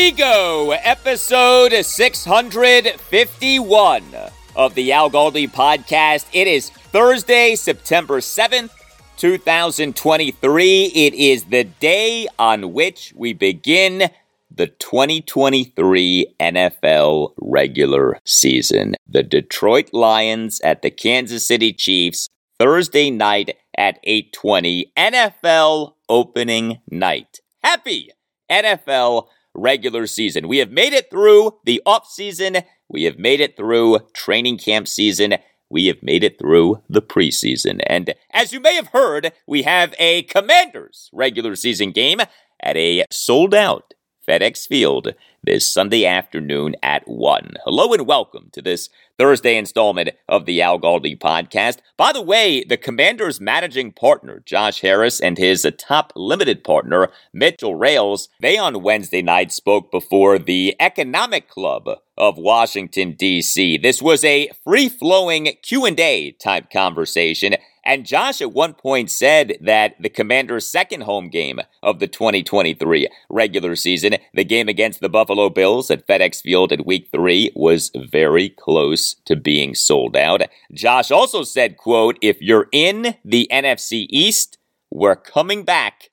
We go, episode 651 of the Al Galdi podcast. It is Thursday, September 7th, 2023. It is the day on which we begin the 2023 NFL regular season. The Detroit Lions at the Kansas City Chiefs Thursday night at 8:20 NFL opening night. Happy NFL regular season. We have made it through the offseason. We have made it through training camp season. We have made it through the preseason. And as you may have heard, we have a Commanders regular season game at a sold out FedEx Field this Sunday afternoon at 1. Hello and welcome to this Thursday installment of the Al Galdi podcast. By the way, the Commanders managing partner, Josh Harris, and his top limited partner, Mitchell Rales, they on Wednesday night spoke before the Economic Club of Washington, D.C. This was a free-flowing Q&A type conversation and Josh at one point said that the Commanders' second home game of the 2023 regular season, the game against the Buffalo Bills at FedEx Field in week three, was very close to being sold out. Josh also said, quote, if you're in the NFC East, we're coming back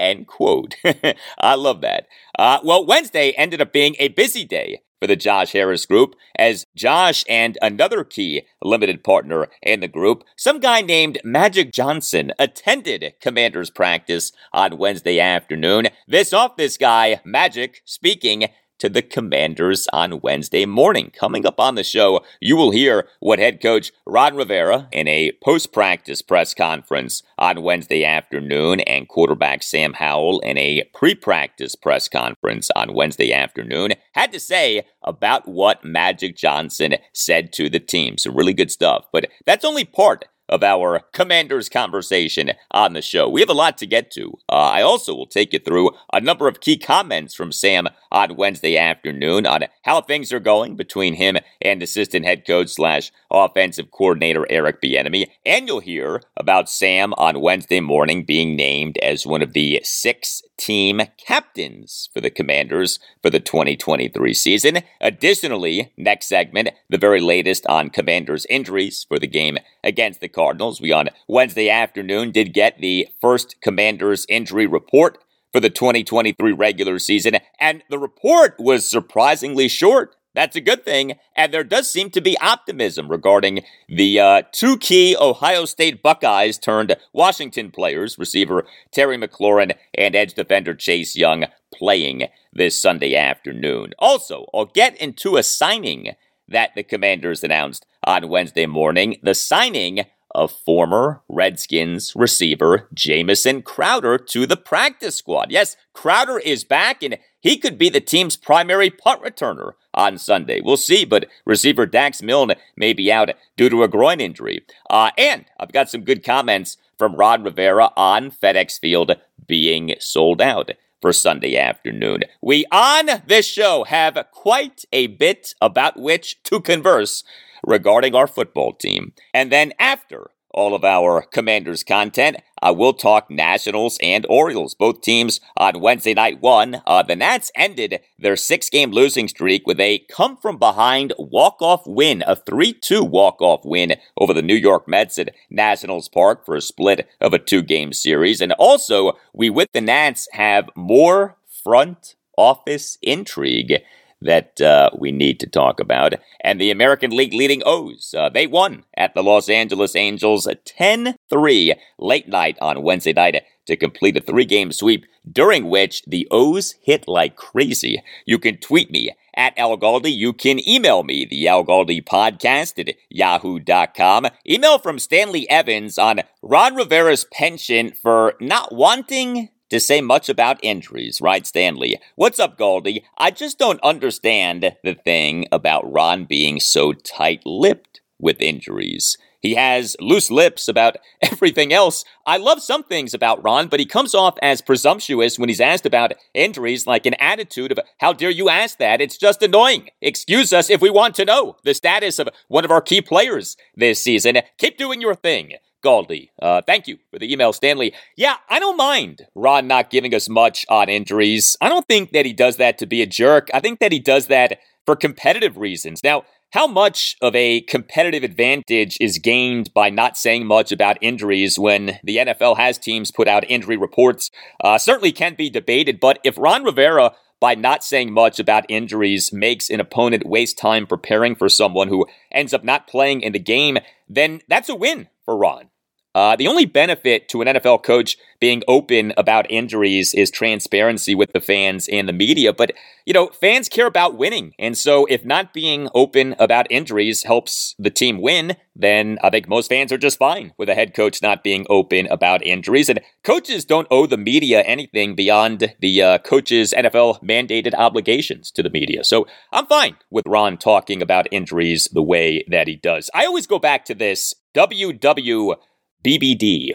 End quote. I love that. Uh, well, Wednesday ended up being a busy day for the Josh Harris group as Josh and another key limited partner in the group, some guy named Magic Johnson, attended Commander's practice on Wednesday afternoon. This off this guy, Magic, speaking to the Commanders on Wednesday morning. Coming up on the show, you will hear what head coach Ron Rivera in a post practice press conference on Wednesday afternoon and quarterback Sam Howell in a pre practice press conference on Wednesday afternoon had to say about what Magic Johnson said to the team. Some really good stuff, but that's only part of our Commanders conversation on the show. We have a lot to get to. Uh, I also will take you through a number of key comments from Sam on Wednesday afternoon on how things are going between him and assistant head coach slash offensive coordinator Eric Bieniemy. And you'll hear about Sam on Wednesday morning being named as one of the six team captains for the Commanders for the 2023 season. Additionally, next segment, the very latest on Commanders injuries for the game against the Cardinals. We on Wednesday afternoon did get the first Commanders injury report for the 2023 regular season, and the report was surprisingly short. That's a good thing, and there does seem to be optimism regarding the uh, two key Ohio State Buckeyes turned Washington players, receiver Terry McLaurin and edge defender Chase Young, playing this Sunday afternoon. Also, I'll get into a signing that the Commanders announced on Wednesday morning. The signing of former Redskins receiver Jamison Crowder to the practice squad. Yes, Crowder is back and he could be the team's primary punt returner on Sunday. We'll see, but receiver Dax Milne may be out due to a groin injury. Uh, and I've got some good comments from Ron Rivera on FedEx Field being sold out. for Sunday afternoon. We on this show have quite a bit about which to converse regarding our football team. And then after all of our Commanders content. Uh, we'll talk Nationals and Orioles. Both teams on Wednesday night won. Uh, the Nats ended their six game losing streak with a come from behind walk off win, a 3 2 walk off win over the New York Mets at Nationals Park for a split of a two game series. And also, we with the Nats have more front office intrigue that uh, we need to talk about. And the American League leading O's, uh, they won at the Los Angeles Angels 10 3 late night on Wednesday night to complete a three game sweep, during which the O's hit like crazy. You can tweet me at Al Galdi. You can email me, the Al Galdi podcast at yahoo.com. Email from Stanley Evans on Ron Rivera's penchant for not wanting to say much about injuries, right, Stanley? What's up, Galdi? I just don't understand the thing about Ron being so tight lipped with injuries. He has loose lips about everything else. I love some things about Ron, but he comes off as presumptuous when he's asked about injuries, like an attitude of, How dare you ask that? It's just annoying. Excuse us if we want to know the status of one of our key players this season. Keep doing your thing. Galdi. Uh, thank you for the email, Stanley. Yeah, I don't mind Ron not giving us much on injuries. I don't think that he does that to be a jerk. I think that he does that for competitive reasons. Now, how much of a competitive advantage is gained by not saying much about injuries when the NFL has teams put out injury reports? Uh, certainly can be debated, but if Ron Rivera by not saying much about injuries makes an opponent waste time preparing for someone who ends up not playing in the game, then that's a win for Ron. Uh, the only benefit to an NFL coach being open about injuries is transparency with the fans and the media. But, you know, fans care about winning. And so if not being open about injuries helps the team win, then I think most fans are just fine with a head coach not being open about injuries. And coaches don't owe the media anything beyond the uh, coach's NFL mandated obligations to the media. So I'm fine with Ron talking about injuries the way that he does. I always go back to this WW BBD.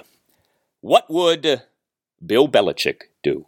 What would Bill Belichick do?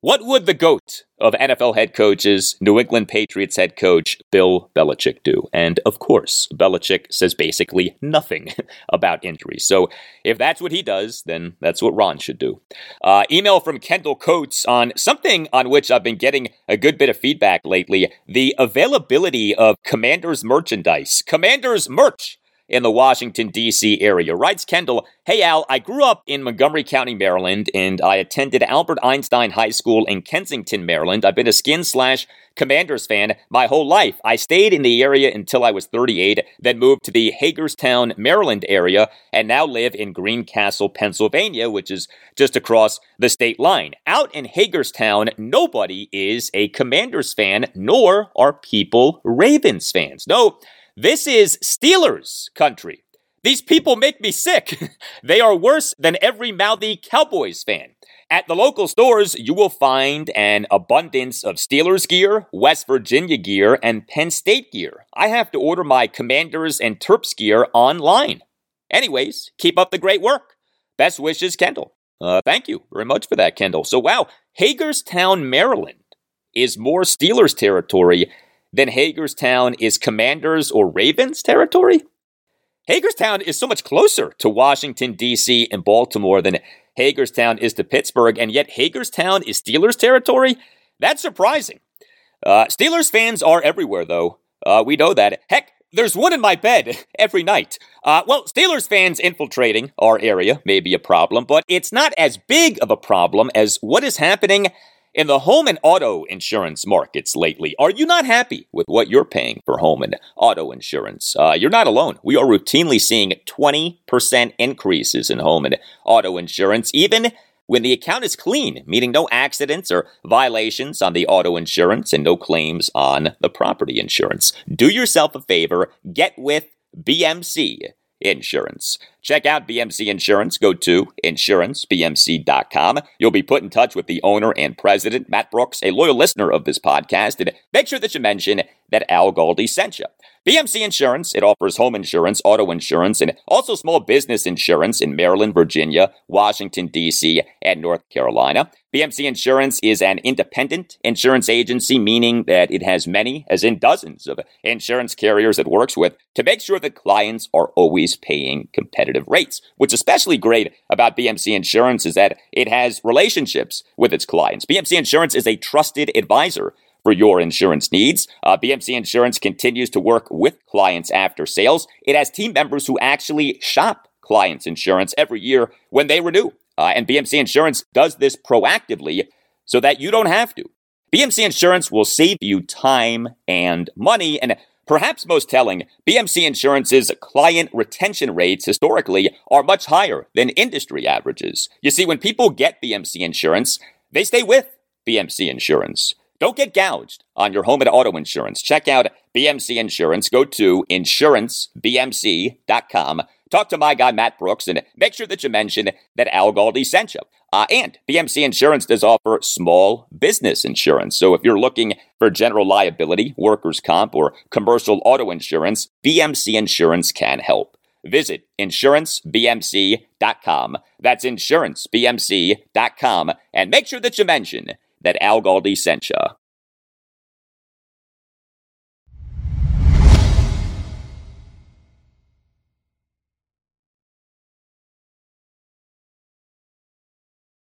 What would the GOAT of NFL head coaches, New England Patriots head coach Bill Belichick do? And of course, Belichick says basically nothing about injuries. So if that's what he does, then that's what Ron should do. Uh, email from Kendall Coates on something on which I've been getting a good bit of feedback lately the availability of Commanders merchandise. Commanders merch in the Washington, D.C. area. Writes Kendall, Hey Al, I grew up in Montgomery County, Maryland, and I attended Albert Einstein High School in Kensington, Maryland. I've been a skin slash Commanders fan my whole life. I stayed in the area until I was 38, then moved to the Hagerstown, Maryland area, and now live in Greencastle, Pennsylvania, which is just across the state line. Out in Hagerstown, nobody is a Commanders fan, nor are people Ravens fans. No, this is Steelers country. These people make me sick. they are worse than every mouthy Cowboys fan. At the local stores, you will find an abundance of Steelers gear, West Virginia gear, and Penn State gear. I have to order my Commanders and Terps gear online. Anyways, keep up the great work. Best wishes, Kendall. Uh, thank you very much for that, Kendall. So, wow, Hagerstown, Maryland is more Steelers territory then Hagerstown is Commanders or Ravens territory? Hagerstown is so much closer to Washington, D.C. and Baltimore than Hagerstown is to Pittsburgh, and yet Hagerstown is Steelers territory? That's surprising. Uh, Steelers fans are everywhere, though. Uh, we know that. Heck, there's one in my bed every night. Uh, well, Steelers fans infiltrating our area may be a problem, but it's not as big of a problem as what is happening in the home and auto insurance markets lately, are you not happy with what you're paying for home and auto insurance? Uh, you're not alone. We are routinely seeing 20% increases in home and auto insurance, even when the account is clean, meaning no accidents or violations on the auto insurance and no claims on the property insurance. Do yourself a favor, get with BMC insurance. Check out BMC Insurance. Go to insurancebmc.com. You'll be put in touch with the owner and president, Matt Brooks, a loyal listener of this podcast. And make sure that you mention that Al Galdi sent you. BMC Insurance, it offers home insurance, auto insurance, and also small business insurance in Maryland, Virginia, Washington, D.C., and North Carolina. BMC Insurance is an independent insurance agency, meaning that it has many, as in dozens, of insurance carriers it works with to make sure that clients are always paying competitive rates. What's especially great about BMC Insurance is that it has relationships with its clients. BMC Insurance is a trusted advisor for your insurance needs. Uh, BMC Insurance continues to work with clients after sales. It has team members who actually shop clients' insurance every year when they renew. Uh, and BMC Insurance does this proactively so that you don't have to. BMC Insurance will save you time and money. And perhaps most telling, BMC Insurance's client retention rates historically are much higher than industry averages. You see, when people get BMC Insurance, they stay with BMC Insurance. Don't get gouged on your home and auto insurance. Check out BMC Insurance. Go to insurancebmc.com. Talk to my guy, Matt Brooks, and make sure that you mention that Al Galdi sent you. Uh, and BMC Insurance does offer small business insurance. So if you're looking for general liability, workers' comp, or commercial auto insurance, BMC Insurance can help. Visit insurancebmc.com. That's insurancebmc.com. And make sure that you mention that Al Galdi sent you.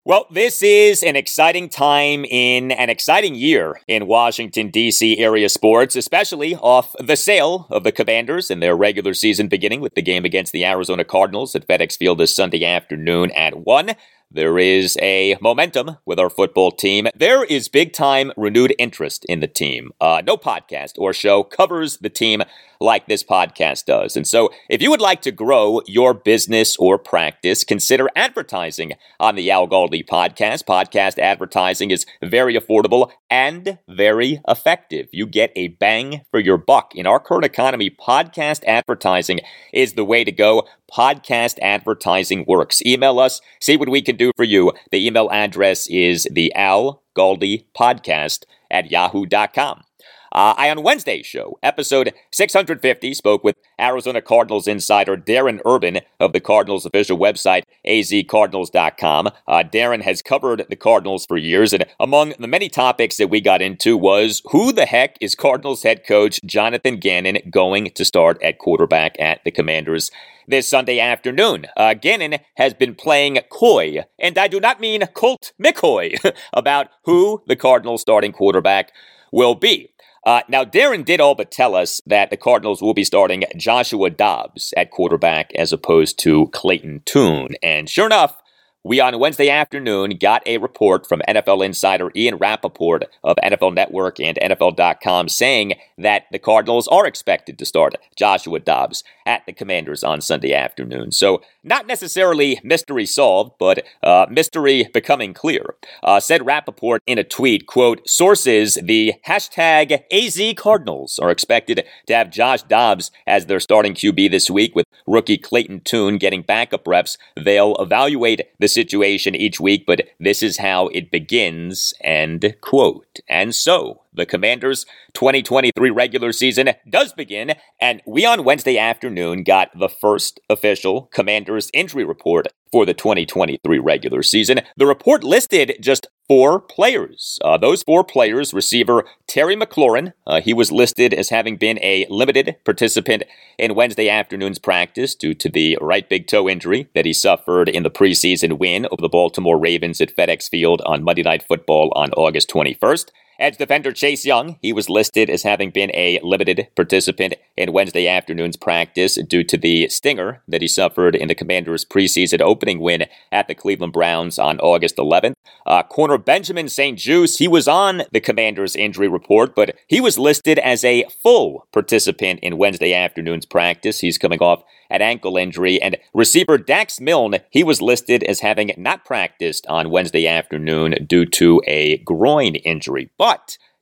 Well, this is an exciting time in an exciting year in Washington, D.C. area sports, especially off the sale of the Commanders in their regular season beginning with the game against the Arizona Cardinals at FedEx Field this Sunday afternoon at 1. There is a momentum with our football team. There is big time renewed interest in the team. Uh, no podcast or show covers the team like this podcast does. And so, if you would like to grow your business or practice, consider advertising on the Al Galdi podcast. Podcast advertising is very affordable and very effective. You get a bang for your buck. In our current economy, podcast advertising is the way to go. Podcast advertising works. Email us, see what we can do for you. The email address is the Al Galdi podcast at yahoo.com. Uh, I on Wednesday's show, episode 650, spoke with Arizona Cardinals insider Darren Urban of the Cardinals official website, azcardinals.com. Uh, Darren has covered the Cardinals for years, and among the many topics that we got into was who the heck is Cardinals head coach Jonathan Gannon going to start at quarterback at the Commanders? this Sunday afternoon. Uh, Gannon has been playing coy, and I do not mean Colt McCoy, about who the Cardinals starting quarterback will be. Uh, now, Darren did all but tell us that the Cardinals will be starting Joshua Dobbs at quarterback as opposed to Clayton Tune. And sure enough, we on Wednesday afternoon got a report from NFL insider Ian Rapoport of NFL Network and NFL.com saying that the Cardinals are expected to start Joshua Dobbs at the Commanders on Sunday afternoon. So, not necessarily mystery solved, but uh, mystery becoming clear. Uh, said Rapoport in a tweet, quote, sources, the hashtag AZ Cardinals are expected to have Josh Dobbs as their starting QB this week with rookie Clayton Tune getting backup reps. They'll evaluate the situation each week, but this is how it begins, end quote. And so, the Commanders' 2023 regular season does begin, and we on Wednesday afternoon got the first official Commanders injury report for the 2023 regular season. The report listed just four players. Uh, those four players receiver Terry McLaurin, uh, he was listed as having been a limited participant in Wednesday afternoon's practice due to the right big toe injury that he suffered in the preseason win over the Baltimore Ravens at FedEx Field on Monday Night Football on August 21st. Edge defender Chase Young, he was listed as having been a limited participant in Wednesday afternoon's practice due to the stinger that he suffered in the Commanders' preseason opening win at the Cleveland Browns on August 11th. Uh, corner Benjamin St-Juste, he was on the Commanders' injury report, but he was listed as a full participant in Wednesday afternoon's practice. He's coming off an ankle injury. And receiver Dax Milne, he was listed as having not practiced on Wednesday afternoon due to a groin injury. But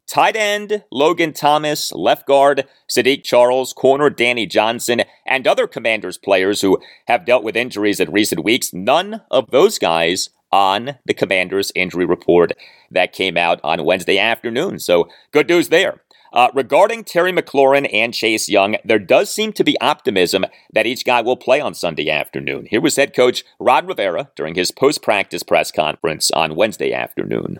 tight end Logan Thomas, left guard Saahdiq Charles, corner Danny Johnson, and other Commanders players who have dealt with injuries in recent weeks, none of those guys on the Commanders injury report that came out on Wednesday afternoon. So good news there. Uh, regarding Terry McLaurin and Chase Young, there does seem to be optimism that each guy will play on Sunday afternoon. Here was head coach Ron Rivera during his post practice press conference on Wednesday afternoon.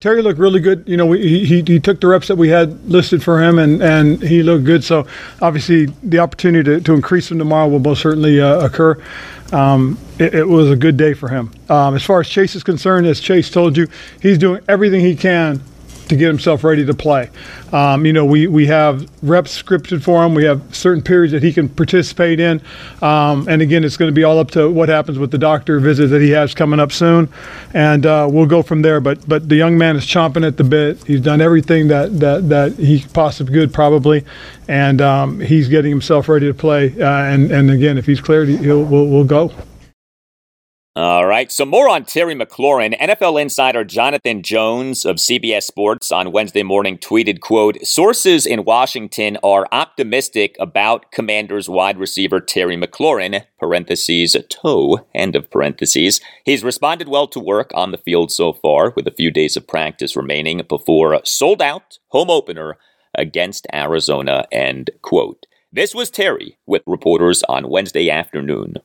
Terry looked really good. You know, we, he, he took the reps that we had listed for him, and, and he looked good. So, obviously, the opportunity to, to increase him tomorrow will most certainly uh, occur. Um, it, it, was a good day for him. Um, as far as Chase is concerned, as Chase told you, he's doing everything he can to get himself ready to play. Um, you know, we, we have reps scripted for him. We have certain periods that he can participate in. Um, and again, it's going to be all up to what happens with the doctor visit that he has coming up soon. And uh, we'll go from there. But but the young man is chomping at the bit. He's done everything that, that, that he possibly could, probably. And um, he's getting himself ready to play. Uh, and, and again, if he's cleared, he'll, we'll, we'll go. All right, so more on Terry McLaurin. NFL insider Jonathan Jones of CBS Sports on Wednesday morning tweeted, quote, Sources in Washington are optimistic about Commanders wide receiver Terry McLaurin, parentheses, toe, end of parentheses. He's responded well to work on the field so far, with a few days of practice remaining before sold out home opener against Arizona, end quote. This was Terry with reporters on Wednesday afternoon.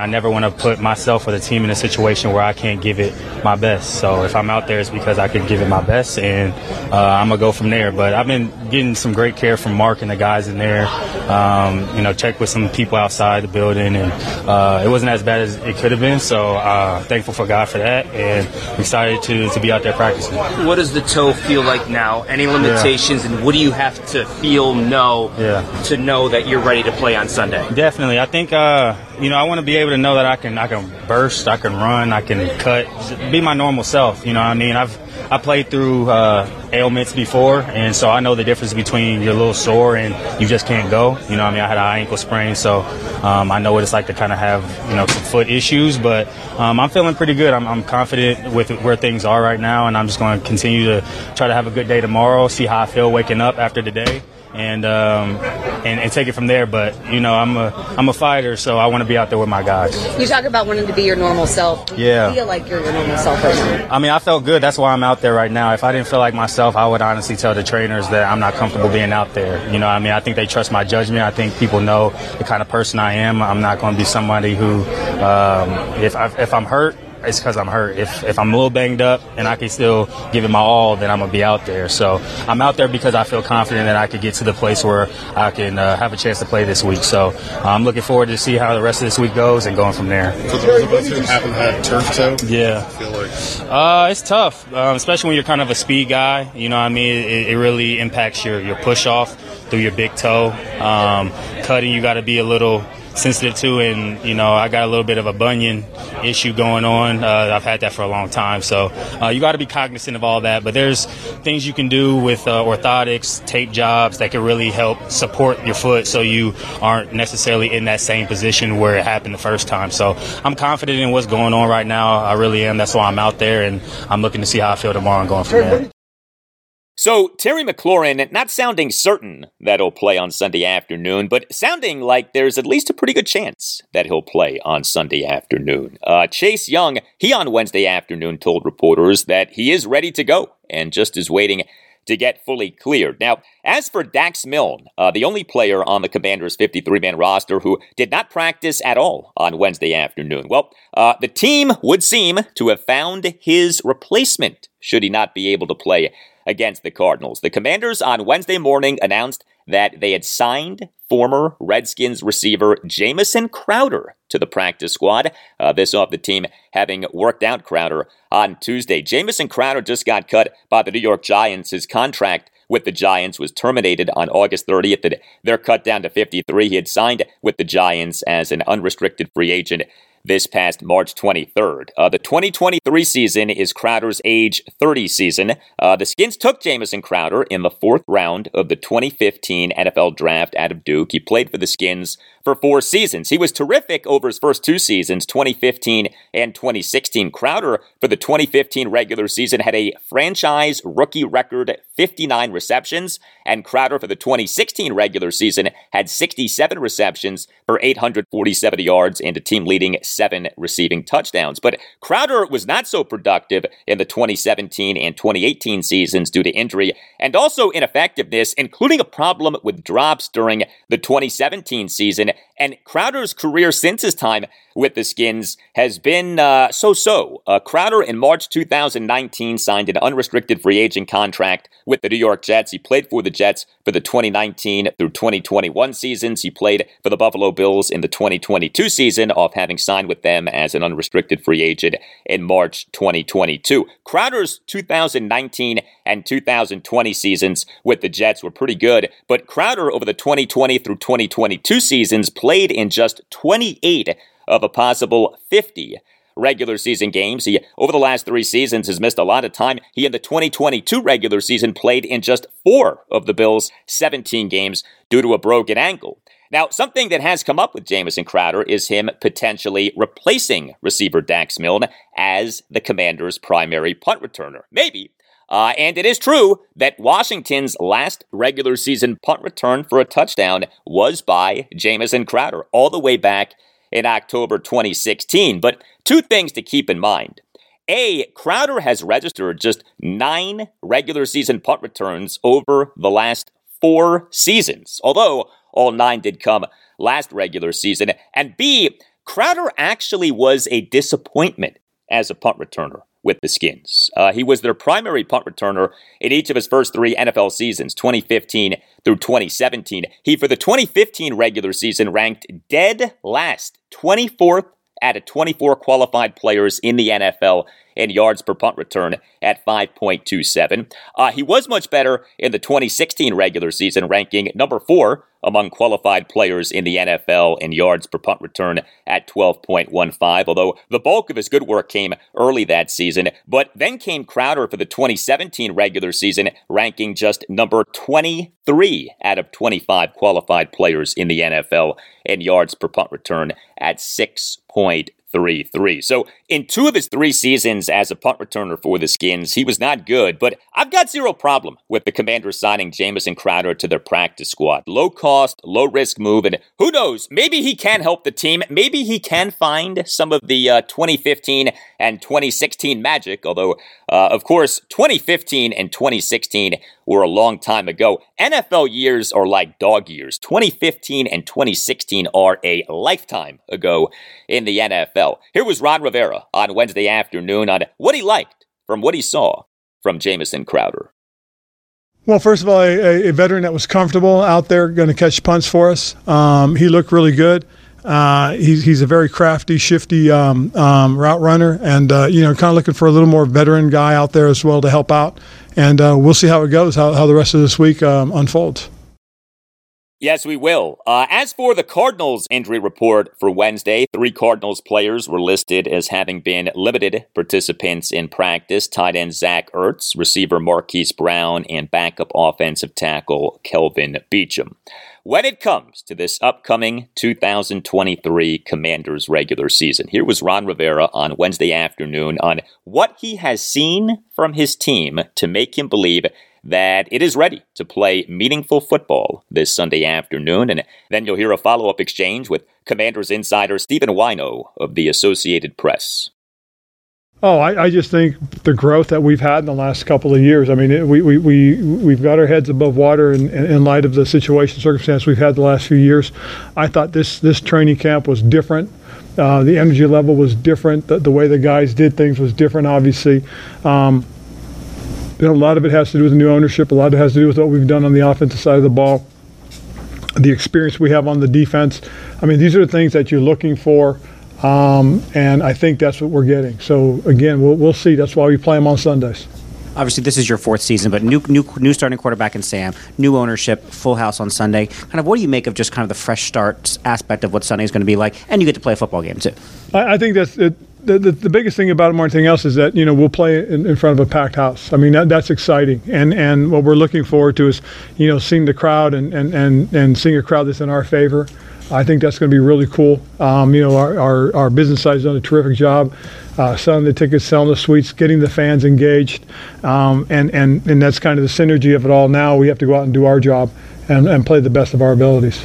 I never want to put myself or the team in a situation where I can't give it my best. So if I'm out there, it's because I can give it my best, and uh, I'm gonna go from there. But I've been getting some great care from Mark and the guys in there. Um, you know, check with some people outside the building, and uh, it wasn't as bad as it could have been. So uh, thankful for God for that, and excited to to be out there practicing. What does the toe feel like now? Any limitations, yeah. and what do you have to feel, know, yeah. to know that you're ready to play on Sunday? Definitely, I think uh, you know I want to be able to know that I can I can burst, I can run, I can cut, be my normal self. You know what I mean? I've I played through uh, ailments before, and so I know the difference between you're a little sore and you just can't go. You know, I mean, I had an ankle sprain, so um, I know what it's like to kind of have you know some foot issues. But um, I'm feeling pretty good. I'm, I'm, confident with where things are right now, and I'm just going to continue to try to have a good day tomorrow. See how I feel waking up after the day and um, and, and take it from there. But you know, I'm a I'm a fighter, so I want to be out there with my guys. You talk about wanting to be your normal self. Yeah, feel like you're your normal self right now. I mean, I felt good. That's why I'm out there right now. If I didn't feel like myself, I would honestly tell the trainers that I'm not comfortable being out there. You know, I mean, I think they trust my judgment. I think people know the kind of person I am. I'm not going to be somebody who, um, if I, if I'm hurt it's because I'm hurt. If, if I'm a little banged up and I can still give it my all, then I'm going to be out there. So I'm out there because I feel confident that I could get to the place where I can uh, have a chance to play this week. So uh, I'm looking forward to see how the rest of this week goes and going from there. For those of us who haven't had turf toe, yeah, feel like uh, it's tough, um, especially when you're kind of a speed guy. You know, what I mean, it, it really impacts your your push off through your big toe. Um, cutting, you got to be a little sensitive to, and you know I got a little bit of a bunion issue going on. Uh, I've had that for a long time, so uh, you got to be cognizant of all that. But there's things you can do with uh, orthotics, tape jobs that can really help support your foot, so you aren't necessarily in that same position where it happened the first time. So I'm confident in what's going on right now. I really am. That's why I'm out there, and I'm looking to see how I feel tomorrow and going from there. So, Terry McLaurin, not sounding certain that he'll play on Sunday afternoon, but sounding like there's at least a pretty good chance that he'll play on Sunday afternoon. Uh, Chase Young, he on Wednesday afternoon told reporters that he is ready to go and just is waiting to get fully cleared. Now, as for Dax Milne, uh, the only player on the Commanders' 53 man roster who did not practice at all on Wednesday afternoon, well, uh, the team would seem to have found his replacement should he not be able to play against the Cardinals. The Commanders on Wednesday morning announced that they had signed former Redskins receiver Jamison Crowder to the practice squad. Uh, this off the team having worked out Crowder on Tuesday. Jamison Crowder just got cut by the New York Giants. His contract with the Giants was terminated on August 30th. They're cut down to 53. He had signed with the Giants as an unrestricted free agent this past March 23rd. Uh, the 2023 season is Crowder's age 30 season. Uh, the Skins took Jamison Crowder in the fourth round of the 2015 NFL draft out of Duke. He played for the Skins for four seasons. He was terrific over his first two seasons, 2015 and 2016. Crowder, for the 2015 regular season, had a franchise rookie record 59 receptions, and Crowder for the 2016 regular season had 67 receptions for 847 yards and a team leading seven receiving touchdowns. But Crowder was not so productive in the 2017 and 2018 seasons due to injury and also ineffectiveness, including a problem with drops during the 2017 season. And Crowder's career since his time with the Skins has been uh, so so. Uh, Crowder in March 2019 signed an unrestricted free agent contract with the New York Jets. He played for the Jets for the 2019 through 2021 seasons. He played for the Buffalo Bills in the 2022 season, off having signed with them as an unrestricted free agent in March 2022. Crowder's 2019 and 2020 seasons with the Jets were pretty good, but Crowder over the 2020 through 2022 seasons played in just 28 of a possible 50 regular season games. He, over the last three seasons, has missed a lot of time. He, in the 2022 regular season, played in just four of the Bills' 17 games due to a broken ankle. Now, something that has come up with Jamison Crowder is him potentially replacing receiver Dax Milne as the commander's primary punt returner. Maybe. Uh, and it is true that Washington's last regular season punt return for a touchdown was by Jamison Crowder all the way back in October 2016. But two things to keep in mind. A, Crowder has registered just nine regular season punt returns over the last four seasons, although all nine did come last regular season. And B, Crowder actually was a disappointment as a punt returner with the Skins. Uh, he was their primary punt returner in each of his first three NFL seasons, 2015 through 2017. He, for the 2015 regular season, ranked dead last, 24th out of 24 qualified players in the NFL in yards per punt return at 5.27. Uh, he was much better in the 2016 regular season, ranking number four among qualified players in the NFL in yards per punt return at 12.15, although the bulk of his good work came early that season. But then came Crowder for the 2017 regular season, ranking just number 23 out of 25 qualified players in the NFL in yards per punt return at 6.3. 3 3. So, in two of his three seasons as a punt returner for the Skins, he was not good, but I've got zero problem with the Commanders signing Jamison Crowder to their practice squad. Low cost, low risk move, and who knows, maybe he can help the team. Maybe he can find some of the uh, 2015 and 2016 magic, although, uh, of course, 2015 and 2016 were a long time ago. NFL years are like dog years. 2015 and 2016 are a lifetime ago in the NFL. Here was Ron Rivera on Wednesday afternoon on what he liked from what he saw from Jamison Crowder. Well, first of all, a, a veteran that was comfortable out there, going to catch punts for us. Um, he looked really good. Uh, he's, he's a very crafty, shifty um, um, route runner, and uh, you know, kind of looking for a little more veteran guy out there as well to help out. And uh, we'll see how it goes, how, how the rest of this week um, unfolds. Yes, we will. Uh, as for the Cardinals injury report for Wednesday, three Cardinals players were listed as having been limited participants in practice. Tight end Zach Ertz, receiver Marquise Brown, and backup offensive tackle Kelvin Beachum. When it comes to this upcoming 2023 Commanders regular season, here was Ron Rivera on Wednesday afternoon on what he has seen from his team to make him believe that it is ready to play meaningful football this Sunday afternoon. And then you'll hear a follow up exchange with Commanders insider Stephen Whyno of the Associated Press. Oh, I, I, just think the growth that we've had in the last couple of years. I mean, it, we, we, we, we've got our heads above water in, in light of the situation, circumstance we've had the last few years. I thought this, this training camp was different. Uh, the energy level was different. The, the, way the guys did things was different, obviously. Um, you know, a lot of it has to do with new ownership. A lot of it has to do with what we've done on the offensive side of the ball, the experience we have on the defense. I mean, these are the things that you're looking for, um, and I think that's what we're getting. So again, we'll, we'll see. That's why we play them on Sundays. Obviously, this is your fourth season, but new new new starting quarterback in Sam, new ownership, full house on Sunday. Kind of, what do you make of just kind of the fresh start aspect of what Sunday is going to be like, and you get to play a football game too. I, I think that's it the, the, the, biggest thing about it more than anything else is that you know we'll play in, in front of a packed house. I mean that, that's exciting, and and what we're looking forward to is you know seeing the crowd and and and, and seeing a crowd that's in our favor. I think that's going to be really cool. Um, you know our, our, our business side has done a terrific job uh, selling the tickets, selling the suites, getting the fans engaged, um, and and and that's kind of the synergy of it all. Now we have to go out and do our job and, and play the best of our abilities.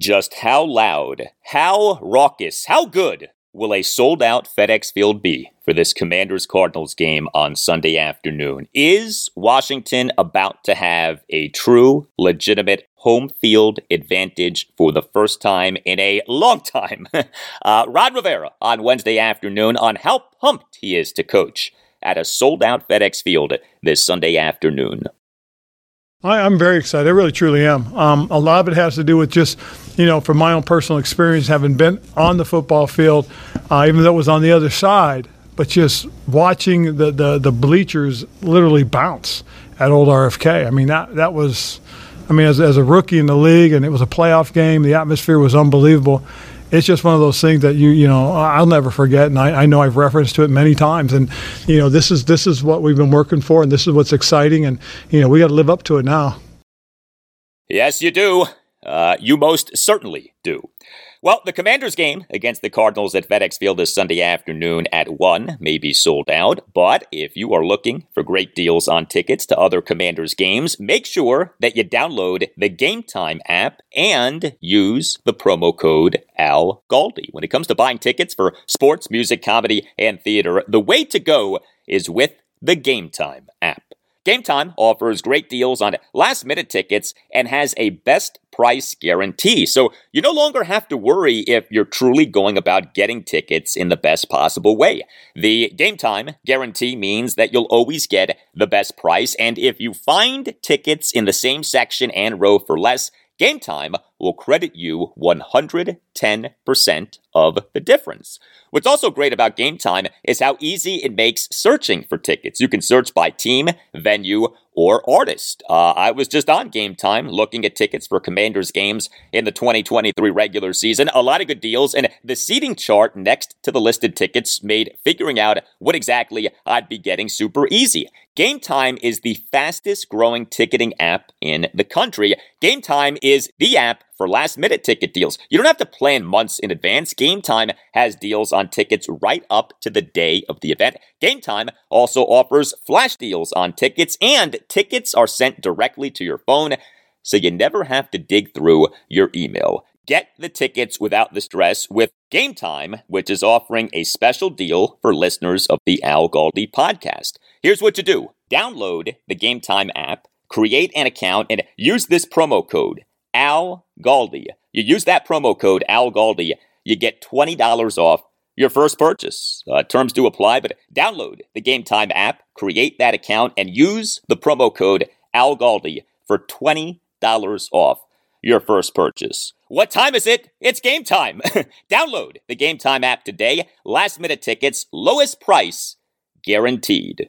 Just how loud, how raucous, how good will a sold out FedEx Field be for this Commanders Cardinals game on Sunday afternoon? Is Washington about to have a true, legitimate home field advantage for the first time in a long time? uh, Ron Rivera on Wednesday afternoon on how pumped he is to coach at a sold out FedEx Field this Sunday afternoon. I, am very excited. I really, truly am. Um, a lot of it has to do with just, you know, from my own personal experience, having been on the football field, uh, even though it was on the other side, but just watching the, the, the bleachers literally bounce at old RFK. I mean, that, that was, I mean, as, as a rookie in the league, and it was a playoff game, the atmosphere was unbelievable it's just one of those things that you you know I'll never forget, and I, I, know I've referenced to it many times. And you know this is this is what we've been working for, and this is what's exciting, and you know we got to live up to it now. Yes, you do. Uh, you most certainly do. Well, the Commanders game against the Cardinals at FedEx Field this Sunday afternoon at 1 may be sold out, but if you are looking for great deals on tickets to other Commanders games, make sure that you download the Game Time app and use the promo code Al Galdi. When it comes to buying tickets for sports, music, comedy, and theater, the way to go is with the Game Time app. Game Time offers great deals on last minute tickets and has a best price guarantee. So you no longer have to worry if you're truly going about getting tickets in the best possible way. The Game Time guarantee means that you'll always get the best price. And if you find tickets in the same section and row for less, Game Time will credit you 110% of the difference. What's also great about Game Time is how easy it makes searching for tickets. You can search by team, venue, or artist. Uh, I was just on Game Time looking at tickets for Commanders games in the 2023 regular season. A lot of good deals, and the seating chart next to the listed tickets made figuring out what exactly I'd be getting super easy. Game Time is the fastest growing ticketing app in the country. Game Time is the app for last minute ticket deals. You don't have to plan months in advance. Game Time has deals on tickets right up to the day of the event. Game Time also offers flash deals on tickets, and tickets are sent directly to your phone, so you never have to dig through your email. Get the tickets without the stress with Game Time, which is offering a special deal for listeners of the Al Galdi podcast. Here's what you do download the Game Time app, create an account, and use this promo code Al Galdi. You use that promo code Al Galdi, you get $20 off your first purchase. Uh, terms do apply, but download the Game Time app, create that account, and use the promo code Al Galdi for $20 off your first purchase. What time is it? It's game time. Download the Game Time app today. Last minute tickets, lowest price guaranteed.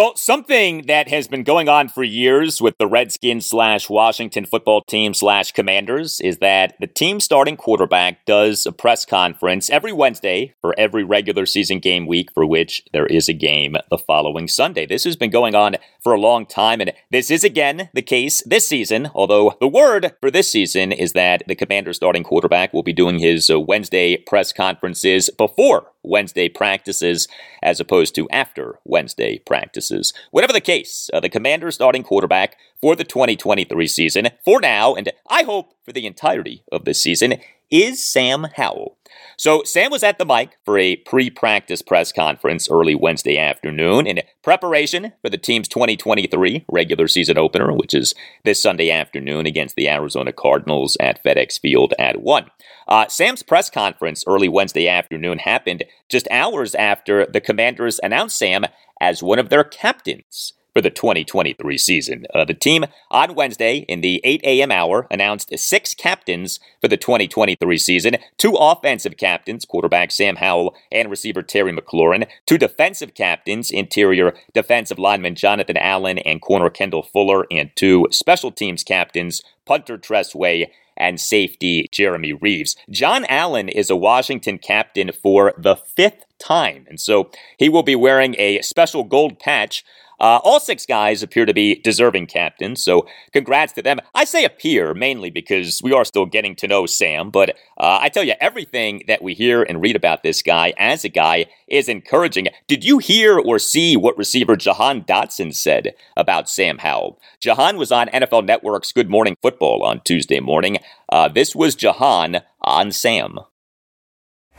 Well, something that has been going on for years with the Redskins slash Washington football team slash commanders is that the team starting quarterback does a press conference every Wednesday for every regular season game week for which there is a game the following Sunday. This has been going on for a long time, and this is again the case this season, although the word for this season is that the commander starting quarterback will be doing his uh, Wednesday press conferences before Wednesday practices as opposed to after Wednesday practices. Whatever the case, uh, the Commanders starting quarterback for the 2023 season, for now, and I hope for the entirety of this season, is Sam Howell. So Sam was at the mic for a pre-practice press conference early Wednesday afternoon in preparation for the team's 2023 regular season opener, which is this Sunday afternoon against the Arizona Cardinals at FedEx Field at 1. Uh, Sam's press conference early Wednesday afternoon happened just hours after the Commanders announced Sam as one of their captains for the 2023 season. Uh, the team on Wednesday in the 8 a.m. hour announced six captains for the 2023 season two offensive captains, quarterback Sam Howell and receiver Terry McLaurin, two defensive captains, interior defensive lineman Jonathan Allen and corner Kendall Fuller, and two special teams captains, punter Tress Way and safety Jeremy Reaves. John Allen is a Washington captain for the fifth time, and so he will be wearing a special gold patch uh, all six guys appear to be deserving captains, so congrats to them. I say appear mainly because we are still getting to know Sam, but uh, I tell you, everything that we hear and read about this guy as a guy is encouraging. Did you hear or see what receiver Jahan Dotson said about Sam Howell? Jahan was on NFL Network's Good Morning Football on Tuesday morning. Uh, this was Jahan on Sam.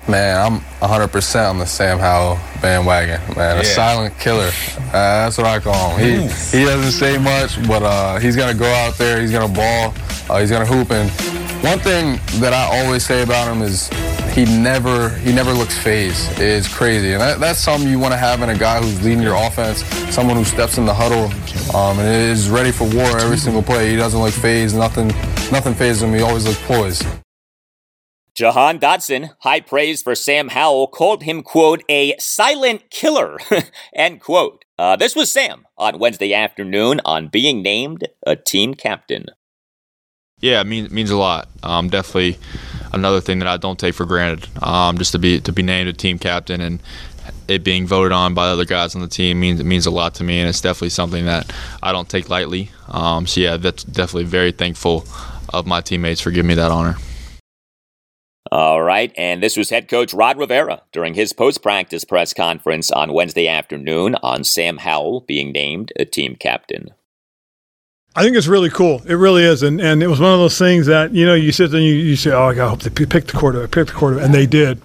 Man, I'm 100% on the Sam Howell bandwagon, man. A silent killer. Uh, that's what I call him. He, he doesn't say much, but uh, he's going to go out there, he's going to ball, uh, he's going to hoop. And one thing that I always say about him is he never he never looks phased. It's crazy. And that, that's something you want to have in a guy who's leading your offense, someone who steps in the huddle um, and is ready for war every single play. He doesn't look phased. Nothing, nothing phases him. He always looks poised. Jahan Dotson, high praise for Sam Howell, called him, quote, a silent killer, end quote. Uh, this was Sam on Wednesday afternoon on being named a team captain. Yeah, it means, means a lot. Um, definitely another thing that I don't take for granted. Um, just to be to be named a team captain and it being voted on by the other guys on the team means it means a lot to me, and it's definitely something that I don't take lightly. Um, so yeah, that's definitely very thankful of my teammates for giving me that honor. All right, and this was head coach Ron Rivera during his post practice press conference on Wednesday afternoon on Sam Howell being named a team captain. I think it's really cool. It really is, and and it was one of those things that you know you sit there and you, you say, "Oh, I hope they pick the quarterback, pick the quarterback," and they did.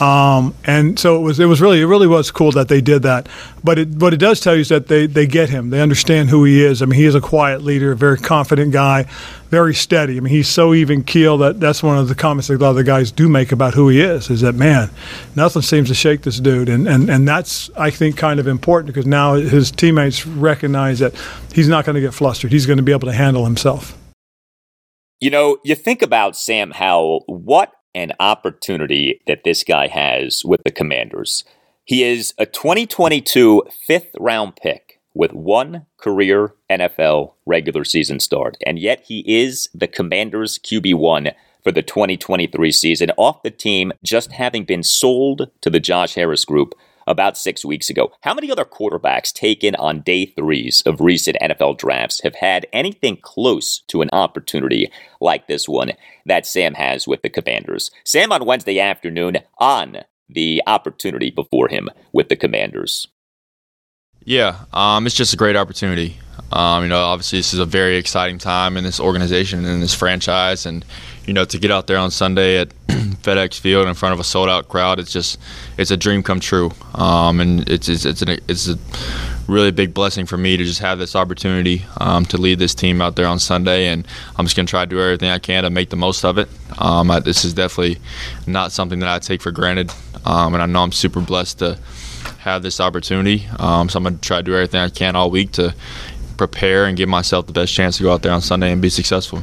Um, and so it was it was really it really was cool that they did that. But it what it does tell you is that they they get him. They understand who he is. I mean, he is a quiet leader, a very confident guy, very steady. I mean, he's so even keel that that's one of the comments that a lot of the guys do make about who he is. Is that man, nothing seems to shake this dude, and and and that's I think kind of important because now his teammates recognize that he's not going to get flustered. He's going to be able to handle himself. You know, you think about Sam Howell. What and opportunity that this guy has with the Commanders. He is a 2022 fifth round pick with one career NFL regular season start, and yet he is the Commanders QB1 for the 2023 season, off the team just having been sold to the Josh Harris group about six weeks ago. How many other quarterbacks taken on day threes of recent NFL drafts have had anything close to an opportunity like this one that Sam has with the Commanders? Sam on Wednesday afternoon on the opportunity before him with the Commanders. Yeah, um, it's just a great opportunity. Um, you know, obviously this is a very exciting time in this organization and in this franchise, and you know, to get out there on Sunday at FedEx Field in front of a sold out crowd, it's just it's a dream come true. Um, and it's it's it's, an, it's, a really big blessing for me to just have this opportunity um, to lead this team out there on Sunday. And I'm just to try to do everything I can to make the most of it. Um, I, this is definitely not something that I take for granted, um, and I know I'm super blessed to have this opportunity. Um, so I'm to try to do everything I can all week to prepare and give myself the best chance to go out there on Sunday and be successful.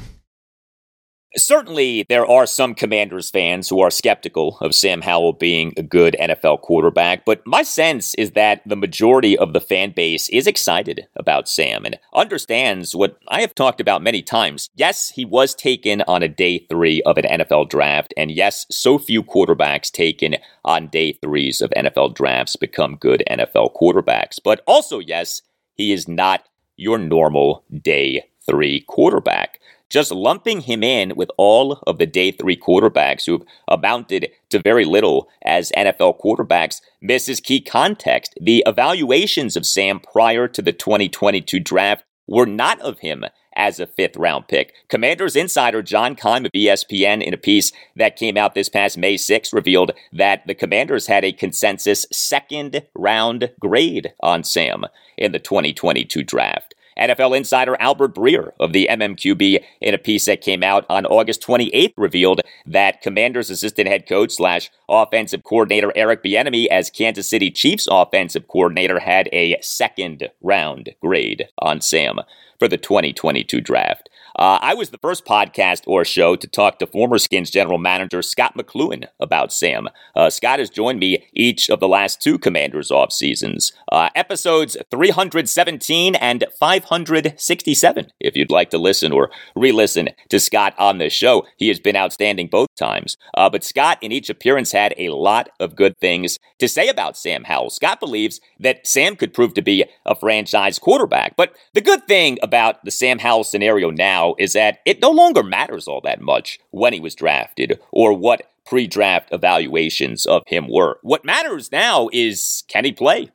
Certainly, there are some Commanders fans who are skeptical of Sam Howell being a good NFL quarterback, but my sense is that the majority of the fan base is excited about Sam and understands what I have talked about many times. Yes, he was taken on a day three of an NFL draft, and yes, so few quarterbacks taken on day threes of NFL drafts become good NFL quarterbacks. But also, yes, he is not your normal day three quarterback. Just lumping him in with all of the day three quarterbacks who've amounted to very little as NFL quarterbacks misses key context. The evaluations of Sam prior to the 2022 draft were not of him as a fifth round pick. Commanders insider John Keim of ESPN, in a piece that came out this past May 6, revealed that the Commanders had a consensus second round grade on Sam in the 2022 draft. NFL insider Albert Breer of the MMQB, in a piece that came out on August 28th, revealed that Commanders assistant head coach slash offensive coordinator Eric Bieniemy as Kansas City Chiefs offensive coordinator had a second round grade on Sam for the 2022 draft. Uh, I was the first podcast or show to talk to former Skins general manager Scott McCloughan about Sam. Uh, Scott has joined me each of the last two Commanders off seasons. Uh, episodes 317 and 567, if you'd like to listen or re listen to Scott on the show. He has been outstanding both times. Uh, but Scott, in each appearance, had a lot of good things to say about Sam Howell. Scott believes that Sam could prove to be a franchise quarterback. But the good thing about the Sam Howell scenario now is that it no longer matters all that much when he was drafted or what pre draft evaluations of him were. What matters now is can he play?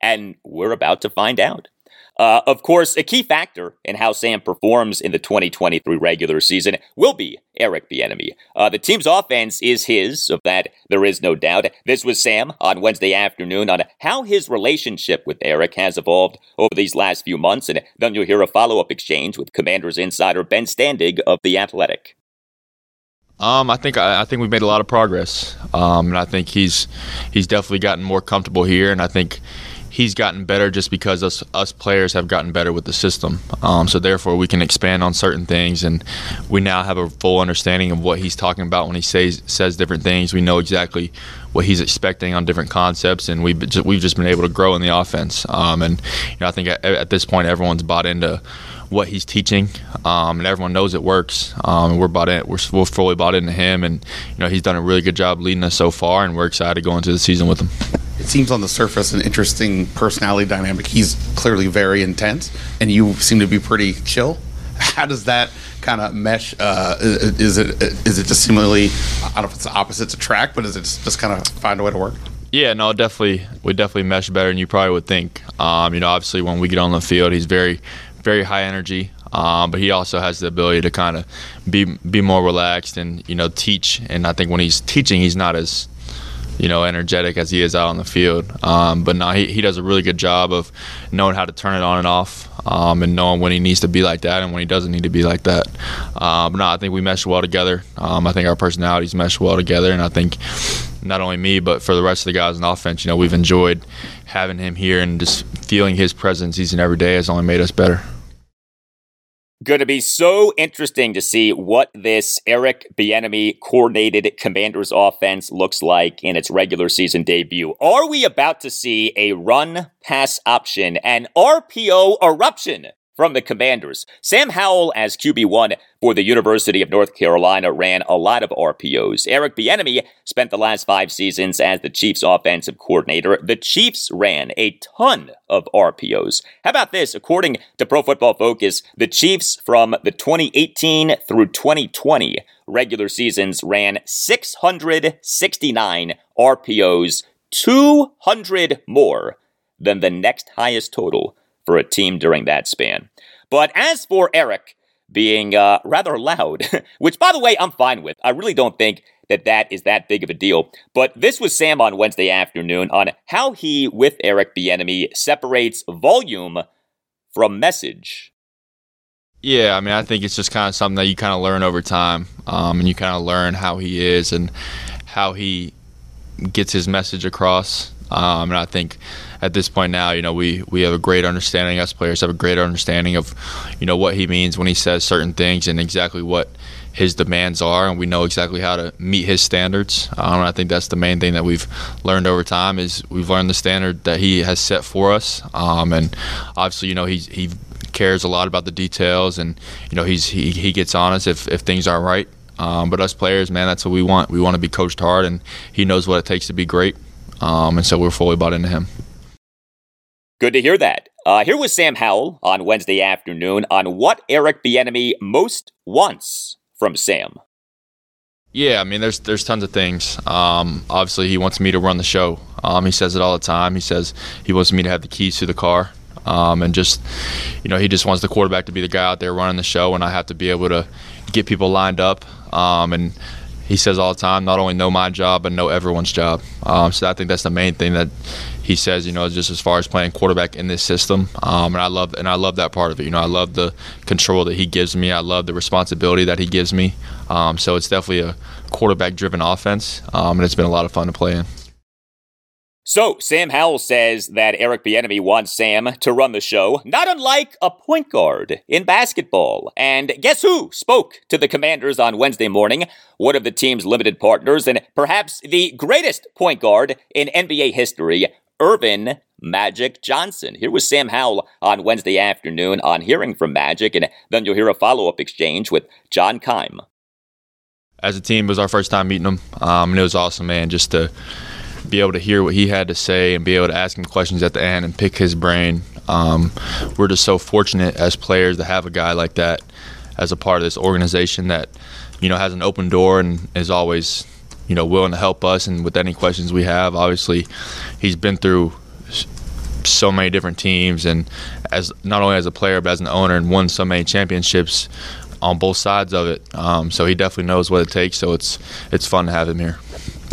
And we're about to find out. Uh, of course, a key factor in how Sam performs in the 2023 regular season will be Eric Bieniemy. Uh, the team's offense is his, of that there is no doubt. This was Sam on Wednesday afternoon on how his relationship with Eric has evolved over these last few months, and then you'll hear a follow-up exchange with Commanders insider Ben Standig of The Athletic. Um, I think I, I, think we've made a lot of progress, um, and I think he's he's definitely gotten more comfortable here, and I think he's gotten better just because us us players have gotten better with the system. Um, so therefore, we can expand on certain things, and we now have a full understanding of what he's talking about when he says says different things. We know exactly what he's expecting on different concepts, and we've just, we've just been able to grow in the offense. Um, and you know, I think at, at, this point, everyone's bought into what he's teaching, um, and everyone knows it works. Um, we're bought in, we're, we're fully bought into him, and you know, he's done a really good job leading us so far, and we're excited to go into the season with him it seems on the surface an interesting personality dynamic. He's clearly very intense, and you seem to be pretty chill. How does that kind of mesh? Uh, is it is it just similarly? I don't know if it's the opposites attract, but is it just kind of find a way to work? Yeah, no, definitely. We definitely mesh better than you probably would think. Um, you know, obviously when we get on the field, he's very, very high energy. Um, but he also has the ability to kind of be be more relaxed and you know teach. And I think when he's teaching, he's not as you know, energetic as he is out on the field. Um, but no, he, he does a really good job of knowing how to turn it on and off um, and knowing when he needs to be like that and when he doesn't need to be like that. Um, but no, I think we mesh well together. Um, I think our personalities mesh well together. And I think not only me, but for the rest of the guys in offense, you know, we've enjoyed having him here and just feeling his presence each and every day has only made us better. Going to be so interesting to see what this Eric Bieniemy coordinated Commanders offense looks like in its regular season debut. Are we about to see a run pass option and RPO eruption from the Commanders. Sam Howell as QB1 for the University of North Carolina ran a lot of RPOs. Eric Bieniemy spent the last five seasons as the Chiefs offensive coordinator. The Chiefs ran a ton of RPOs. How about this? According to Pro Football Focus, the Chiefs from the 2018 through 2020 regular seasons ran 669 RPOs, 200 more than the next highest total for a team during that span. But as for Eric being uh, rather loud, which by the way, I'm fine with, I really don't think that that is that big of a deal. But this was Sam on Wednesday afternoon on how he, with Eric Bieniemy, separates volume from message. Yeah, I mean, I think it's just kind of something that you kind of learn over time, um, and you kind of learn how he is and how he gets his message across. Um, and I think at this point now, you know, we, we have a great understanding, us players have a great understanding of, you know, what he means when he says certain things and exactly what his demands are, and we know exactly how to meet his standards. Um, I think that's the main thing that we've learned over time is we've learned the standard that he has set for us. Um, and obviously, you know, he, he cares a lot about the details, and, you know, he's, he, he gets on us if, if things aren't right. Um, but us players, man, that's what we want. We want to be coached hard, and he knows what it takes to be great. Um, and so we're fully bought into him. Good to hear that. Uh, here was Sam Howell on Wednesday afternoon on what Eric Bieniemy most wants from Sam. Yeah, I mean, there's there's tons of things. Um, obviously, he wants me to run the show. Um, he says it all the time. He says he wants me to have the keys to the car, um, and just you know, he just wants the quarterback to be the guy out there running the show, and I have to be able to get people lined up. Um, and he says all the time, not only know my job, but know everyone's job. Um, so I think that's the main thing that he says, you know, just as far as playing quarterback in this system. Um, and I love and I love that part of it. You know, I love the control that he gives me. I love the responsibility that he gives me. Um, so it's definitely a quarterback-driven offense, um, and it's been a lot of fun to play in. So, Sam Howell says that Eric Bieniemy wants Sam to run the show, not unlike a point guard in basketball. And guess who spoke to the Commanders on Wednesday morning? One of the team's limited partners and perhaps the greatest point guard in NBA history, Earvin Magic Johnson. Here was Sam Howell on Wednesday afternoon on hearing from Magic, and then you'll hear a follow up exchange with John Keim. As a team, it was our first time meeting him, um, and it was awesome, man, just to be able to hear what he had to say and be able to ask him questions at the end and pick his brain. Um, we're just so fortunate as players to have a guy like that as a part of this organization that you know has an open door and is always you know willing to help us and with any questions we have. Obviously, he's been through so many different teams and as not only as a player but as an owner and won so many championships on both sides of it. Um, so he definitely knows what it takes. So it's it's fun to have him here.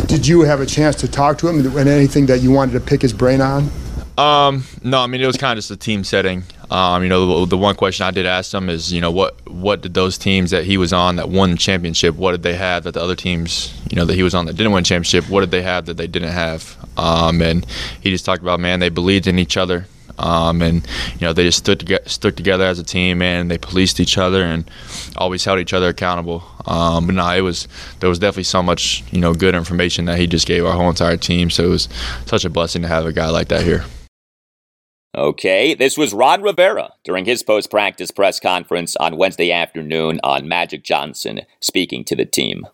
Did you have a chance to talk to him and anything that you wanted to pick his brain on? Um, no, I mean it was kind of just a team setting. Um, you know, the, the, one question I did ask him is, you know, what what did those teams that he was on that won the championship, what did they have that the other teams, you know, that he was on that didn't win championship, what did they have that they didn't have? Um, and he just talked about, man, they believed in each other. Um, and you know they just stood together, stood together as a team, and they policed each other and always held each other accountable. Um, but no, it was there was definitely so much you know good information that he just gave our whole entire team. So it was such a blessing to have a guy like that here. Okay, this was Ron Rivera during his post practice press conference on Wednesday afternoon on Magic Johnson speaking to the team.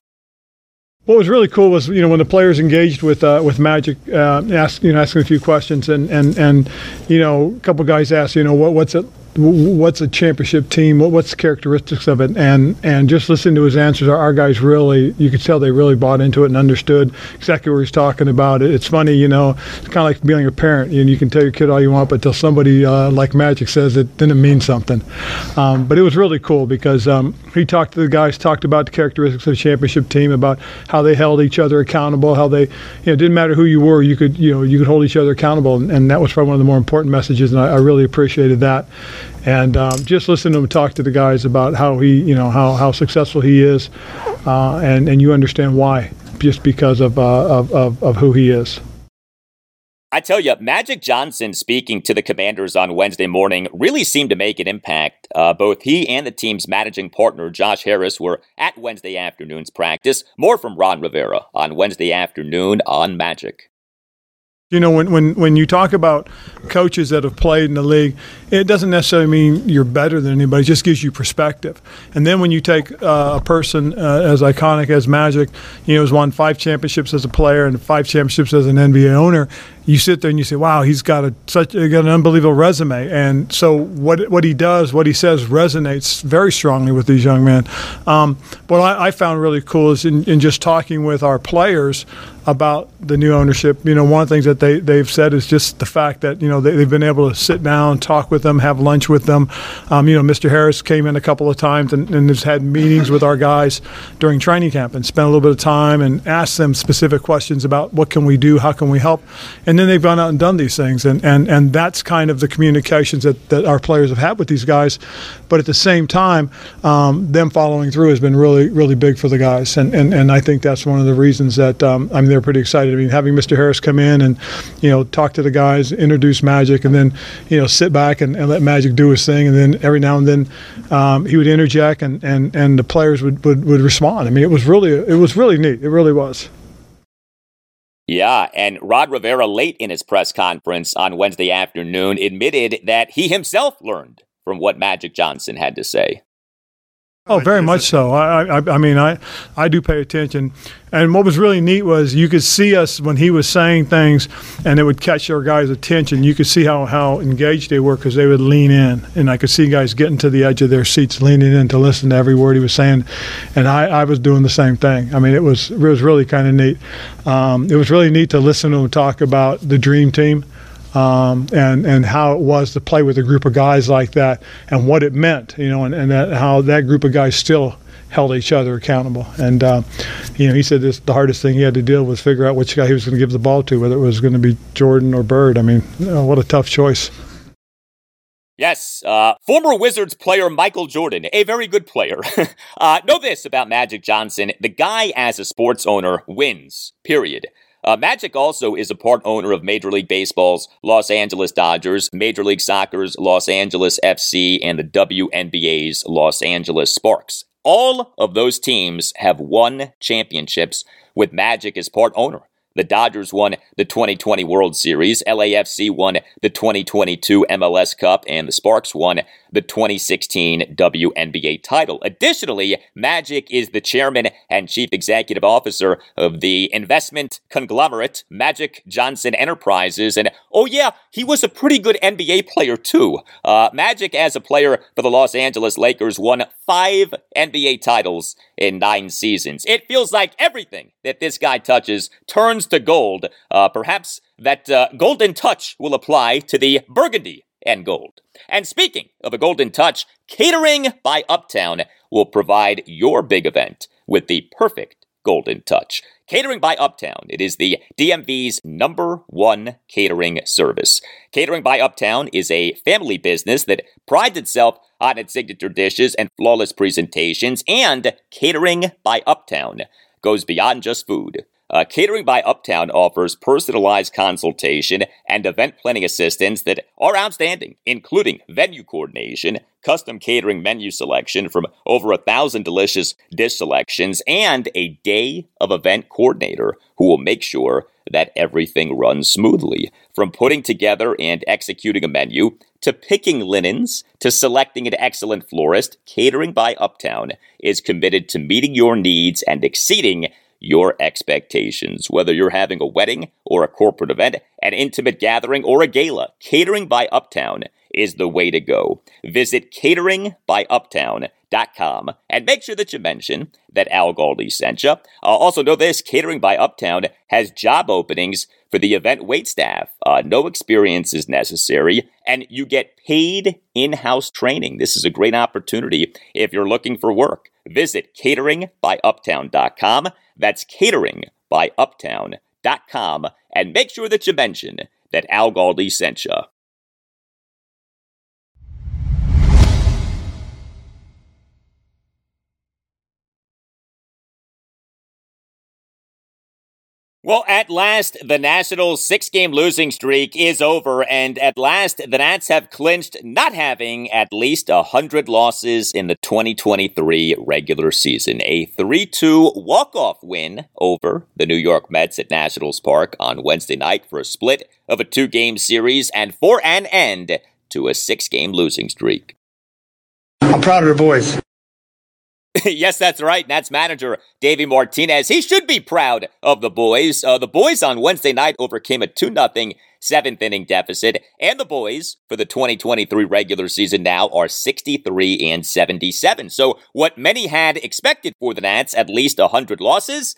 What was really cool was you know when the players engaged with uh, with Magic, uh, you know asking a few questions and and and you know a couple guys asked you know what what's it what's a championship team? What, what's the characteristics of it? And and just listening to his answers, our, our, guys really, you could tell they really bought into it and understood exactly what he's talking about. It's funny, you know, it's kind of like being a parent. You, know, you can tell your kid all you want, but until somebody uh, like Magic says it, then it means something. Um, but it was really cool because um, he talked to the guys, talked about the characteristics of the championship team, about how they held each other accountable, how they, you know, it didn't matter who you were, you could, you know, you could hold each other accountable, and, and that was probably one of the more important messages, and I, I really appreciated that and um, just listen to him talk to the guys about how he, you know, how, how successful he is, uh, and and you understand why, just because of, uh, of, of of who he is. I tell you, Magic Johnson speaking to the Commanders on Wednesday morning really seemed to make an impact. Uh, both he and the team's managing partner, Josh Harris, were at Wednesday afternoon's practice. More from Ron Rivera on Wednesday afternoon on Magic. You know, when, when, when you talk about coaches that have played in the league, it doesn't necessarily mean you're better than anybody. It just gives you perspective. And then when you take uh, a person uh, as iconic as Magic, you know, has won five championships as a player and five championships as an NBA owner, you sit there and you say, "Wow, he's got a such got an unbelievable resume." And so what what he does, what he says, resonates very strongly with these young men. Um, what I, I, found really cool is in, in just talking with our players about the new ownership. You know, one of the things that they they've said is just the fact that you know they, have been able to sit down, talk with them, have lunch with them. Um, you know, Mr. Harris came in a couple of times and, and has had meetings with our guys during training camp and spent a little bit of time and asked them specific questions about what can we do, how can we help, and and then they've gone out and done these things, and and and that's kind of the communications that, that our players have had with these guys. But at the same time, um, them following through has been really really big for the guys, and and, and I think that's one of the reasons that um, I mean they're pretty excited. I mean having Mr. Harris come in and you know talk to the guys, introduce Magic, and then you know sit back and, and let Magic do his thing, and then every now and then um, he would interject, and, and, and the players would, would, would respond. I mean it was really it was really neat. It really was. Yeah, and Ron Rivera, late in his press conference on Wednesday afternoon, admitted that he himself learned from what Magic Johnson had to say. Oh, very much so. I, I, I, mean, I, I do pay attention. And what was really neat was you could see us when he was saying things, and it would catch our guys' attention. You could see how, how engaged they were because they would lean in, and I could see guys getting to the edge of their seats, leaning in to listen to every word he was saying. And I, I was doing the same thing. I mean, it was it was really kind of neat. Um, it was really neat to listen to him talk about the dream team um, and and how it was to play with a group of guys like that, and what it meant, you know, and, and that, how that group of guys still held each other accountable. And uh, you know, he said this the hardest thing he had to deal with was figure out which guy he was going to give the ball to, whether it was going to be Jordan or Bird. I mean, what a tough choice. Yes, uh, former Wizards player Michael Jordan, a very good player. uh, know this about Magic Johnson: the guy, as a sports owner, wins. Period. Uh, Magic also is a part owner of Major League Baseball's Los Angeles Dodgers, Major League Soccer's Los Angeles FC, and the WNBA's Los Angeles Sparks. All of those teams have won championships with Magic as part owner. The Dodgers won the 2020 World Series, LAFC won the 2022 MLS Cup, and the Sparks won the 2016 WNBA title. Additionally, Magic is the chairman and chief executive officer of the investment conglomerate Magic Johnson Enterprises. And oh, yeah, he was a pretty good NBA player, too. Uh, Magic, as a player for the Los Angeles Lakers, won five NBA titles in nine seasons. It feels like everything that this guy touches turns to gold. Uh, perhaps that uh, golden touch will apply to the burgundy and gold. And speaking of a golden touch, Catering by Uptown will provide your big event with the perfect golden touch. Catering by Uptown. It is the DMV's number one catering service. Catering by Uptown is a family business that prides itself on its signature dishes and flawless presentations, and Catering by Uptown goes beyond just food. Uh, Catering by Uptown offers personalized consultation and event planning assistance that are outstanding, including venue coordination, custom catering menu selection from over a thousand delicious dish selections, and a day of event coordinator who will make sure that everything runs smoothly. From putting together and executing a menu, to picking linens, to selecting an excellent florist, Catering by Uptown is committed to meeting your needs and exceeding your expectations. Whether you're having a wedding or a corporate event, an intimate gathering, or a gala, Catering by Uptown is the way to go. Visit cateringbyuptown.com and make sure that you mention that Al Galdi sent you. Uh, also, know this Catering by Uptown has job openings for the event wait staff. Uh, no experience is necessary, and you get paid in house training. This is a great opportunity if you're looking for work. Visit cateringbyuptown.com. That's cateringbyuptown.com. And make sure that you mention that Al Galdi sent you. Well, at last, the Nationals' six game losing streak is over, and at last, the Nats have clinched not having at least 100 losses in the 2023 regular season. A 3 2 walk off win over the New York Mets at Nationals Park on Wednesday night for a split of a two game series and for an end to a six game losing streak. I'm proud of the boys. yes, that's right. Nats manager Davey Martinez. He should be proud of the boys. Uh, the boys on Wednesday night overcame a 2 0 seventh inning deficit, and the boys for the 2023 regular season now are 63 and 77. So, what many had expected for the Nats, at least 100 losses,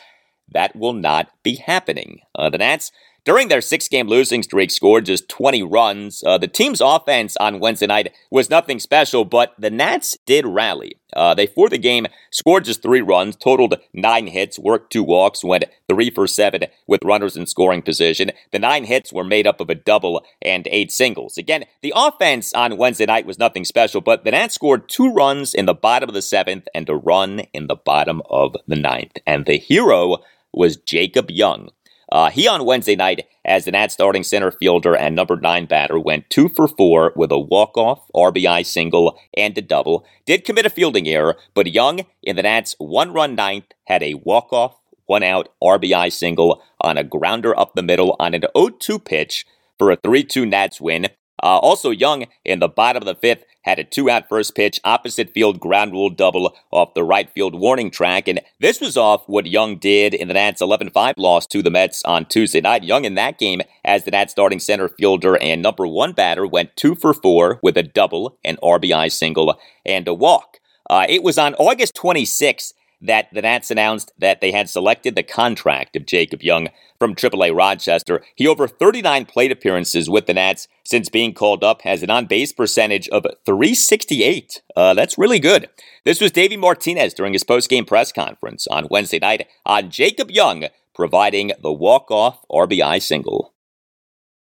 that will not be happening. Uh, the Nats during their six game losing streak, scored just 20 runs. Uh, the team's offense on Wednesday night was nothing special, but the Nats did rally. Uh, they, for the game, scored just three runs, totaled nine hits, worked two walks, went three for seven with runners in scoring position. The nine hits were made up of a double and eight singles. Again, the offense on Wednesday night was nothing special, but the Nats scored two runs in the bottom of the seventh and a run in the bottom of the ninth. And the hero was Jacob Young. Uh, he on Wednesday night, as the Nats starting center fielder and number nine batter, went two for four with a walk-off, RBI single, and a double. Did commit a fielding error, but Young in the Nats' one-run ninth had a walk-off, one-out RBI single on a grounder up the middle on an 0-2 pitch for a 3-2 Nats win. Uh, also, Young in the bottom of the fifth had a two out first pitch, opposite field ground rule double off the right field warning track. And this was off what Young did in the Nats 11 5 loss to the Mets on Tuesday night. Young in that game, as the Nats starting center fielder and number one batter, went two for four with a double, an RBI single, and a walk. Uh, it was on August 26th that the Nats announced that they had selected the contract of Jacob Young from AAA Rochester. He over 39 plate appearances with the Nats since being called up has an on base percentage of 368. Uh, that's really good. This was Davey Martinez during his post game press conference on Wednesday night on Jacob Young providing the walk off RBI single.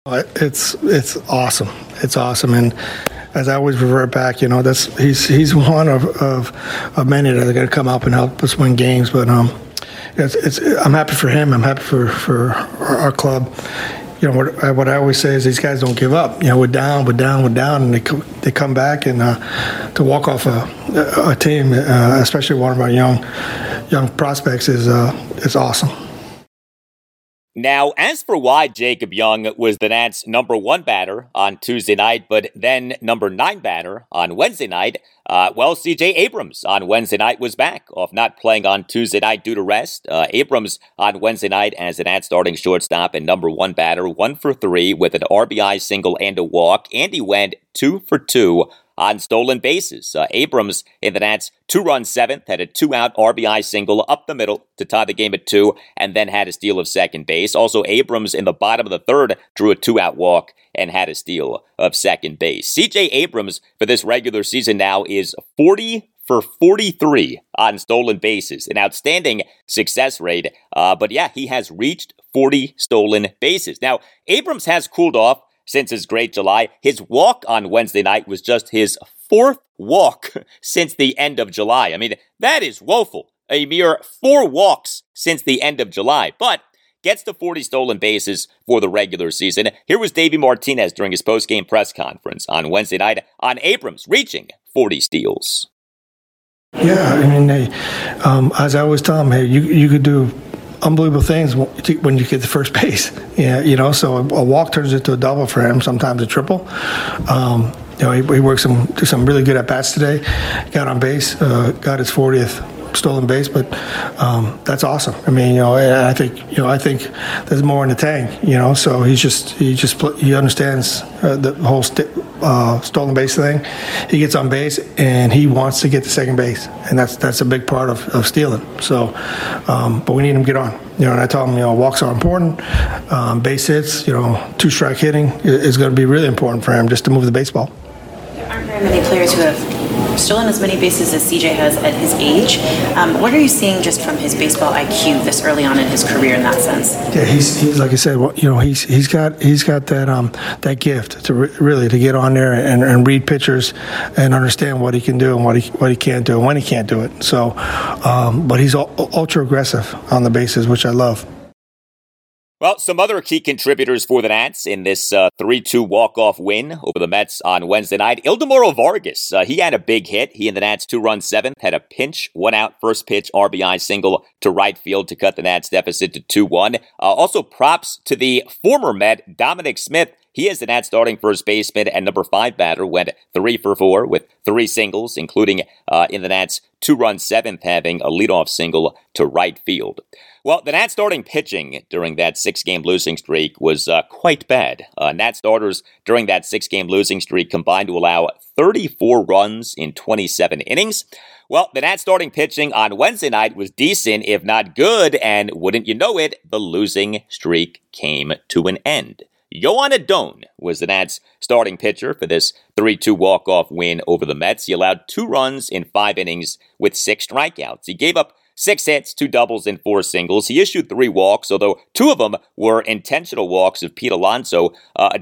It's it's awesome. It's awesome, and as I always revert back, you know, that's he's he's one of of, of many that are going to come up and help us win games. But um, it's, it's I'm happy for him. I'm happy for for our, club. You know what, I, what I always say is these guys don't give up. You know we're down, we're down, we're down, and they they come back and uh, to walk off a, a team, uh, especially one of our young young prospects, is uh, is awesome. Now, as for why Jacob Young was the Nats' number one batter on Tuesday night, but then number nine batter on Wednesday night, uh, well, CJ Abrams on Wednesday night was back off not playing on Tuesday night due to rest. Uh, Abrams on Wednesday night as an Nats starting shortstop and number one batter, one for three with an RBI single and a walk, and he went two for two on stolen bases. Uh, Abrams in the Nats two run seventh had a two out RBI single up the middle to tie the game at two, and then had a steal of second base. Also, Abrams in the bottom of the third drew a two out walk and had a steal of second base. CJ Abrams for this regular season now is 40 for 43 on stolen bases, an outstanding success rate. Uh, but yeah, he has reached 40 stolen bases. Now, Abrams has cooled off since his great July. His walk on Wednesday night was just his fourth walk since the end of July. I mean, that is woeful. A mere four walks since the end of July, but gets to 40 stolen bases for the regular season. Here was Davey Martinez during his post-game press conference on Wednesday night on Abrams reaching 40 steals. Yeah, I mean, they, um, as I always tell them, hey, you you could do unbelievable things when you get the first base. Yeah, you know, so a walk turns into a double for him, sometimes a triple. Um, you know, he, he worked some some really good at bats today. Got on base, uh, got his 40th stolen base, but um, that's awesome. I mean, you know, I think you know, I think there's more in the tank. You know, so he's just he just he understands uh, the whole st- uh, stolen base thing. He gets on base and he wants to get to second base, and that's that's a big part of, of stealing. So, um, but we need him to get on. You know, and I tell him, you know, walks are important. Um, base hits, you know, two strike hitting is going to be really important for him just to move the baseball. There aren't very many players who have stolen as many bases as CJ has at his age. Um, what are you seeing just from his baseball IQ this early on in his career in that sense? Yeah, he's, he's like I said, well, you know, he's he's got he's got that um that gift to re- really to get on there and, and read pitchers and understand what he can do and what he what he can't do and when he can't do it. So, um, but he's ultra aggressive on the bases, which I love. Well, some other key contributors for the Nats in this uh, 3 2 walk off win over the Mets on Wednesday night. Ildemaro Vargas, uh, he had a big hit. He and the Nats two run seventh had a pinch, one out, first pitch RBI single to right field to cut the Nats deficit to 2 1. Uh, also, props to the former Met, Dominic Smith. He is the Nats starting first baseman and number five batter, went three for four with three singles, including uh, in the Nats two run seventh, having a leadoff single to right field. Well, the Nats starting pitching during that six game losing streak was uh, quite bad. Uh, Nats starters during that six game losing streak combined to allow 34 runs in 27 innings. Well, the Nats starting pitching on Wednesday night was decent, if not good, and wouldn't you know it, the losing streak came to an end. Joan Adon was the Nats starting pitcher for this 3 2 walk off win over the Mets. He allowed two runs in five innings with six strikeouts. He gave up Six hits, two doubles, and four singles. He issued three walks, although two of them were intentional walks of Pete Alonso. Uh,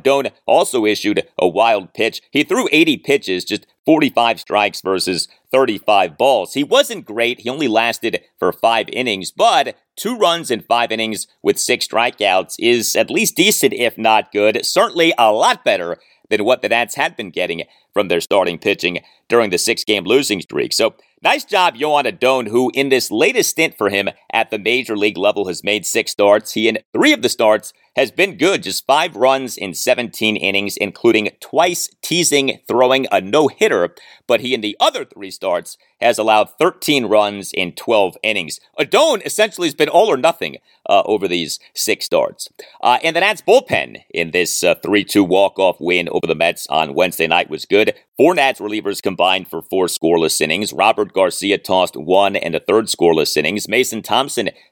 also issued a wild pitch. He threw 80 pitches, just 45 strikes versus 35 balls. He wasn't great. He only lasted for five innings, but two runs in five innings with six strikeouts is at least decent, if not good. Certainly a lot better than what the Nats had been getting from their starting pitching during the six game losing streak. So nice job, Joan Adon, who in this latest stint for him at the major league level has made six starts. He in three of the starts has been good, just five runs in 17 innings, including twice teasing throwing a no hitter. But he in the other three starts has allowed 13 runs in 12 innings. Adon essentially has been all or nothing uh, over these six starts. Uh, and the Nats bullpen in this 3 uh, 2 walk off win over the Mets on Wednesday night was good. Four Nats relievers combined for four scoreless innings. Robert Garcia tossed one and a third scoreless innings. Mason Thompson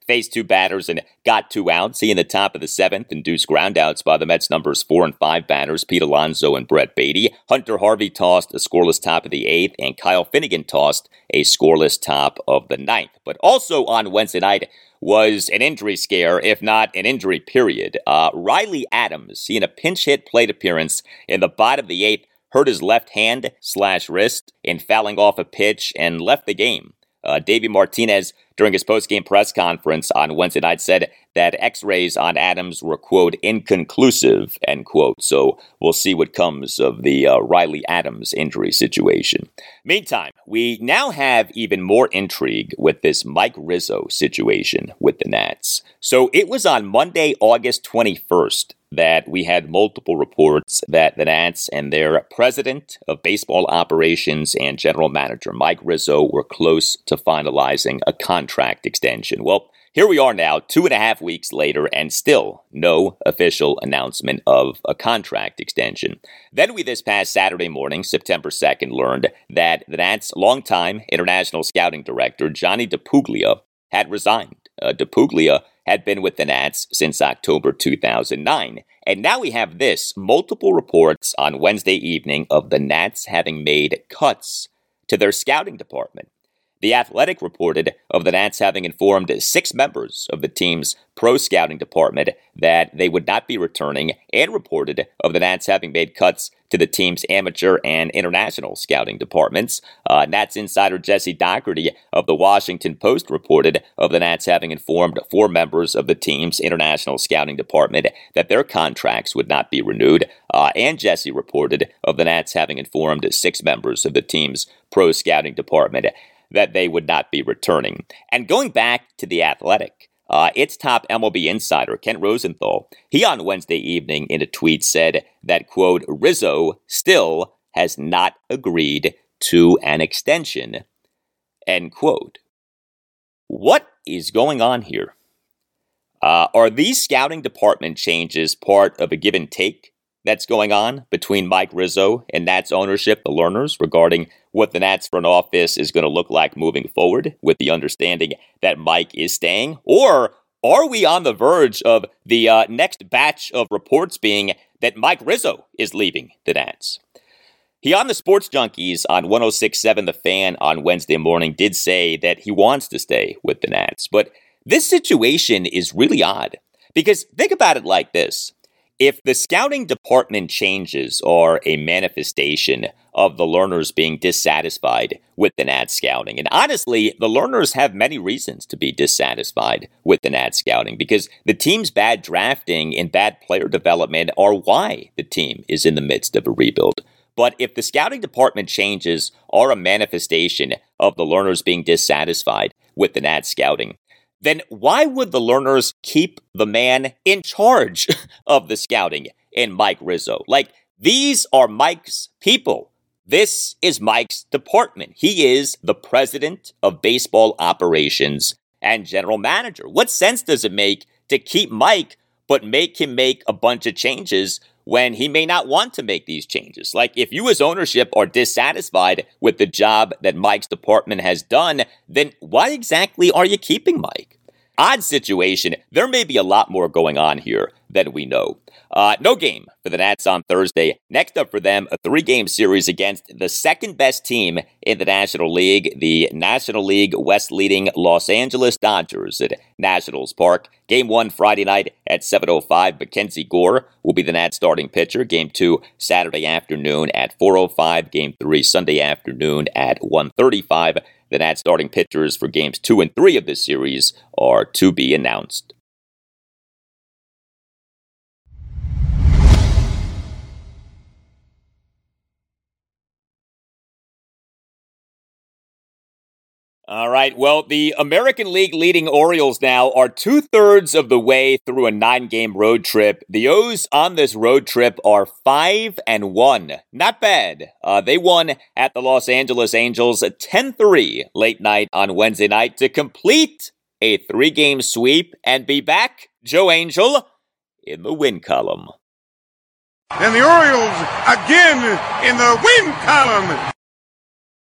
faced two batters and got two outs. He in the top of the seventh induced groundouts by the Mets numbers four and five batters, Pete Alonso and Brett Baty. Hunter Harvey tossed a scoreless top of the eighth, and Kyle Finnegan tossed a scoreless top of the ninth. But also on Wednesday night, was an injury scare, if not an injury period. Uh, Riley Adams, he in a pinch hit plate appearance in the bottom of the eighth, hurt his left hand slash wrist in fouling off a pitch and left the game. Uh, Davey Martinez, during his post-game press conference on Wednesday night, said that X-rays on Adams were quote inconclusive end quote. So we'll see what comes of the uh, Riley Adams injury situation. Meantime, we now have even more intrigue with this Mike Rizzo situation with the Nats. So it was on Monday, August 21st that we had multiple reports that the Nats and their president of baseball operations and general manager, Mike Rizzo, were close to finalizing a contract extension. Well, here we are now, two and a half weeks later, and still no official announcement of a contract extension. Then we, this past Saturday morning, September 2nd, learned that the Nats' longtime international scouting director, Johnny DiPuglia, had resigned. Uh, DiPuglia had been with the Nats since October 2009. And now we have this multiple reports on Wednesday evening of the Nats having made cuts to their scouting department. The Athletic reported of the Nats having informed six members of the team's pro scouting department that they would not be returning, and reported of the Nats having made cuts to the team's amateur and international scouting departments. Uh, Nats insider Jesse Dougherty of the Washington Post reported of the Nats having informed four members of the team's international scouting department that their contracts would not be renewed. Uh, and Jesse reported of the Nats having informed six members of the team's pro scouting department that they would not be returning. And going back to the athletic, uh, its top MLB insider, Ken Rosenthal, he on Wednesday evening in a tweet said that, quote, Rizzo still has not agreed to an extension, end quote. What is going on here? Uh, are these scouting department changes part of a give and take that's going on between Mike Rizzo and Nats ownership, the Lerners, regarding what the Nats front office is going to look like moving forward, with the understanding that Mike is staying? Or are we on the verge of the uh, next batch of reports being that Mike Rizzo is leaving the Nats? He on the Sports Junkies on 1067 The Fan on Wednesday morning did say that he wants to stay with the Nats, but this situation is really odd. Because think about it like this if the scouting department changes are a manifestation of the Lerners being dissatisfied with the Nat scouting, and honestly, the Lerners have many reasons to be dissatisfied with the Nat scouting because the team's bad drafting and bad player development are why the team is in the midst of a rebuild. But if the scouting department changes are a manifestation of the Lerners being dissatisfied with the Nat scouting, then why would the Lerners keep the man in charge of the scouting in Mike Rizzo? Like, these are Mike's people. This is Mike's department. He is the president of baseball operations and general manager. What sense does it make to keep Mike but make him make a bunch of changes when he may not want to make these changes. Like, if you as ownership are dissatisfied with the job that Mike's department has done, then why exactly are you keeping Mike? Odd situation. There may be a lot more going on here than we know. Uh, no game for the Nats on Thursday. Next up for them, a three game series against the second best team in the National League, the National League West leading Los Angeles Dodgers at Nationals Park. Game one Friday night at 7.05. Mackenzie Gore will be the Nats starting pitcher. Game two Saturday afternoon at 4.05. Game three Sunday afternoon at 1.35. The Nats starting pitchers for games two and three of this series are to be announced. All right. Well, the American League leading Orioles now are two thirds of the way through a nine game road trip. The O's on this road trip are five and one. Not bad. Uh, they won at the Los Angeles Angels 10 3 late night on Wednesday night to complete a three game sweep and be back, Joe Angel, in the win column. And the Orioles again in the win column.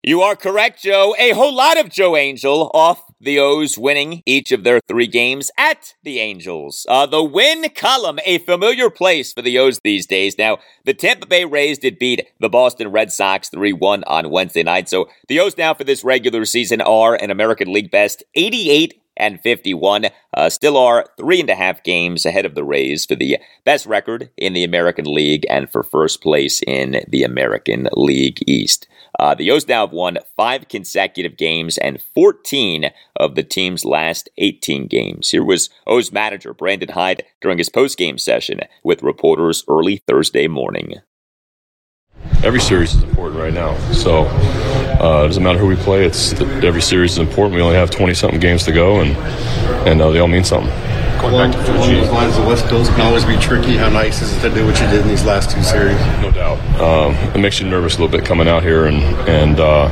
You are correct, Joe. A whole lot of Joe Angel off the O's winning each of their three games at the Angels. Uh, the win column, a familiar place for the O's these days. Now, the Tampa Bay Rays did beat the Boston Red Sox 3 1 on Wednesday night. So the O's now for this regular season are an American League best 88 and 51. Uh, still are three and a half games ahead of the Rays for the best record in the American League and for first place in the American League East. Uh, the O's now have won five consecutive games and 14 of the team's last 18 games. Here was O's manager Brandon Hyde during his post-game session with reporters early Thursday morning. Every series is important right now, so uh, it doesn't matter who we play. It's every series is important. We only have 20 something games to go, and and uh, they all mean something. Going back to Fuji. those lines, the West Coast can always be tricky. How nice is it to do what you did in these last two series? No doubt. Um, it makes you nervous a little bit coming out here, and and uh,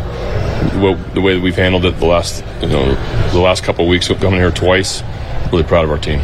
the way that we've handled it the last you know the last couple of weeks coming here twice. Really proud of our team.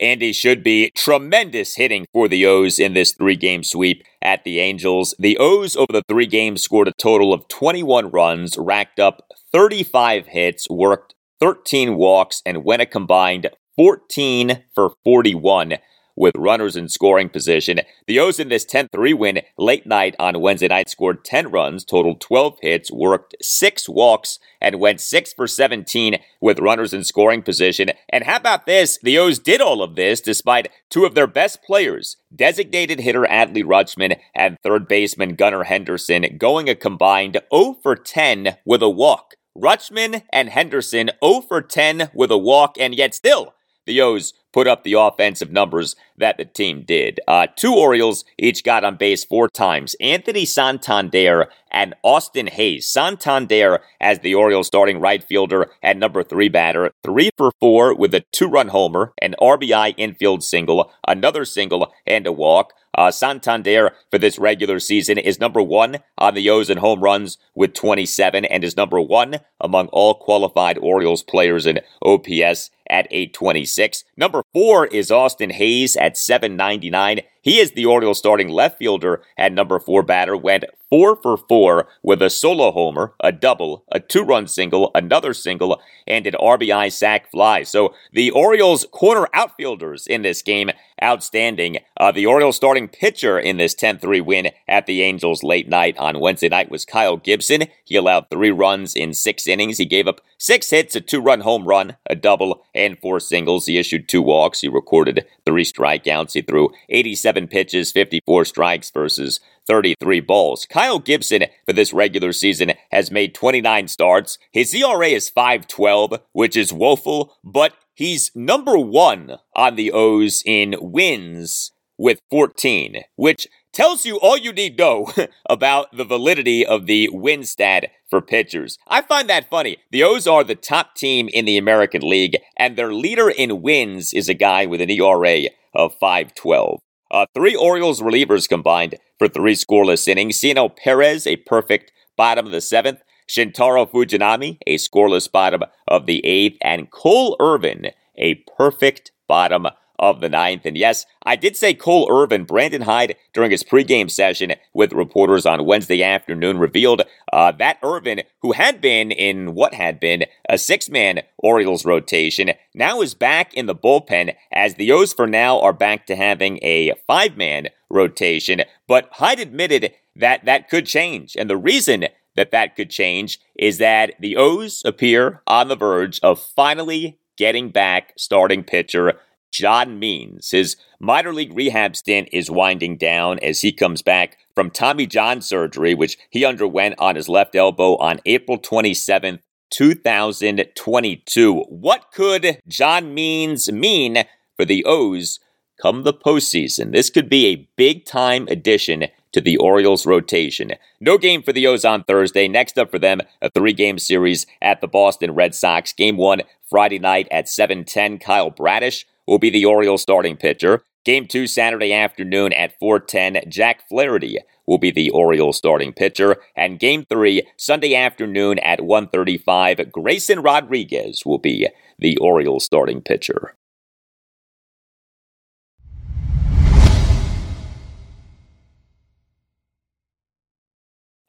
Andy should be tremendous hitting for the O's in this three game sweep at the Angels. The O's over the three games scored a total of 21 runs, racked up 35 hits, worked 13 walks, and went a combined 14 for 41 with runners in scoring position. The O's in this 10 3 win late night on Wednesday night scored 10 runs, totaled 12 hits, worked six walks, and went 6 for 17 with runners in scoring position. And how about this? The O's did all of this despite two of their best players, designated hitter Adley Rutschman and third baseman Gunnar Henderson, going a combined 0 for 10 with a walk. Rutschman and Henderson 0 for 10 with a walk, and yet still the O's put up the offensive numbers that the team did. Uh, two Orioles each got on base four times. Anthony Santander and Austin Hays. Santander as the Orioles starting right fielder and number three batter, three for four with a two-run homer, an RBI infield single, another single, and a walk. Uh, Santander for this regular season is number one on the O's in home runs with 27 and is number one among all qualified Orioles players in OPS at 826. Number four is Austin Hays at 799. He is the Orioles starting left fielder and number four batter, went four for four with a solo homer, a double, a two run single, another single, and an RBI sac fly. So the Orioles corner outfielders in this game, outstanding. Uh, the Orioles starting pitcher in this 10 3 win at the Angels late night on Wednesday night was Kyle Gibson. He allowed three runs in six innings. He gave up six hits, a two run home run, a double, and four singles. He issued two walks. He recorded three strikeouts. He threw 87 pitches, 54 strikes versus 33 balls. Kyle Gibson for this regular season has made 29 starts. His ERA is 512, which is woeful, but he's number one on the O's in wins with 14, which tells you all you need to know about the validity of the win stat for pitchers. I find that funny. The O's are the top team in the American League, and their leader in wins is a guy with an ERA of 512. Uh, three Orioles relievers combined for three scoreless innings. Cionel Perez, a perfect bottom of the seventh. Shintaro Fujinami, a scoreless bottom of the eighth. And Cole Irvin, a perfect bottom of the ninth. And yes, I did say Cole Irvin, Brandon Hyde, during his pregame session with reporters on Wednesday afternoon, revealed uh, that Irvin, who had been in what had been a six man Orioles rotation, now is back in the bullpen as the O's for now are back to having a five man rotation. But Hyde admitted that that could change. And the reason that that could change is that the O's appear on the verge of finally getting back starting pitcher John Means. His minor league rehab stint is winding down as he comes back from Tommy John surgery, which he underwent on his left elbow on April 27th, 2022. What could John Means mean for the O's come the postseason? This could be a big time addition to the Orioles rotation. No game for the O's on Thursday. Next up for them, a three-game series at the Boston Red Sox. Game one Friday night at 7:10. Kyle Bradish will be the Orioles starting pitcher. Game two Saturday afternoon at 4:10. Jack Flaherty will be the Orioles starting pitcher, and Game three Sunday afternoon at 1:35. Grayson Rodriguez will be the Orioles starting pitcher.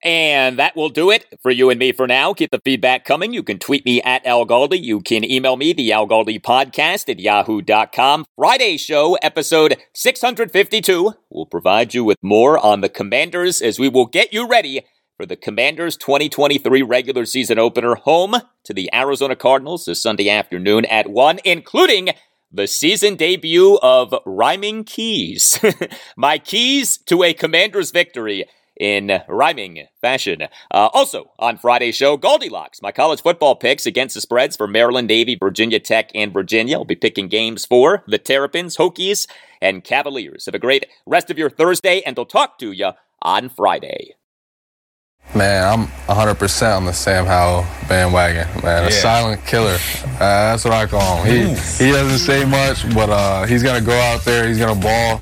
And that will do it for you and me for now. Keep the feedback coming. You can tweet me at Al Galdi. You can email me, the Al Galdi podcast at yahoo.com. Friday show, episode 652, We'll provide you with more on the Commanders as we will get you ready for the Commanders 2023 regular season opener home to the Arizona Cardinals this Sunday afternoon at 1, including the season debut of Rhyming Keys. My keys to a Commanders victory in rhyming fashion. Uh, also on Friday's show, Goldilocks, my college football picks against the spreads for Maryland, Navy, Virginia Tech, and Virginia. I'll be picking games for the Terrapins, Hokies, and Cavaliers. Have a great rest of your Thursday, and I'll talk to you on Friday. Man, I'm 100% on the Sam Howell bandwagon, man. A Yeah. silent killer. Uh, that's what I call him. He, he doesn't say much, but uh, he's going to go out there, he's going to ball.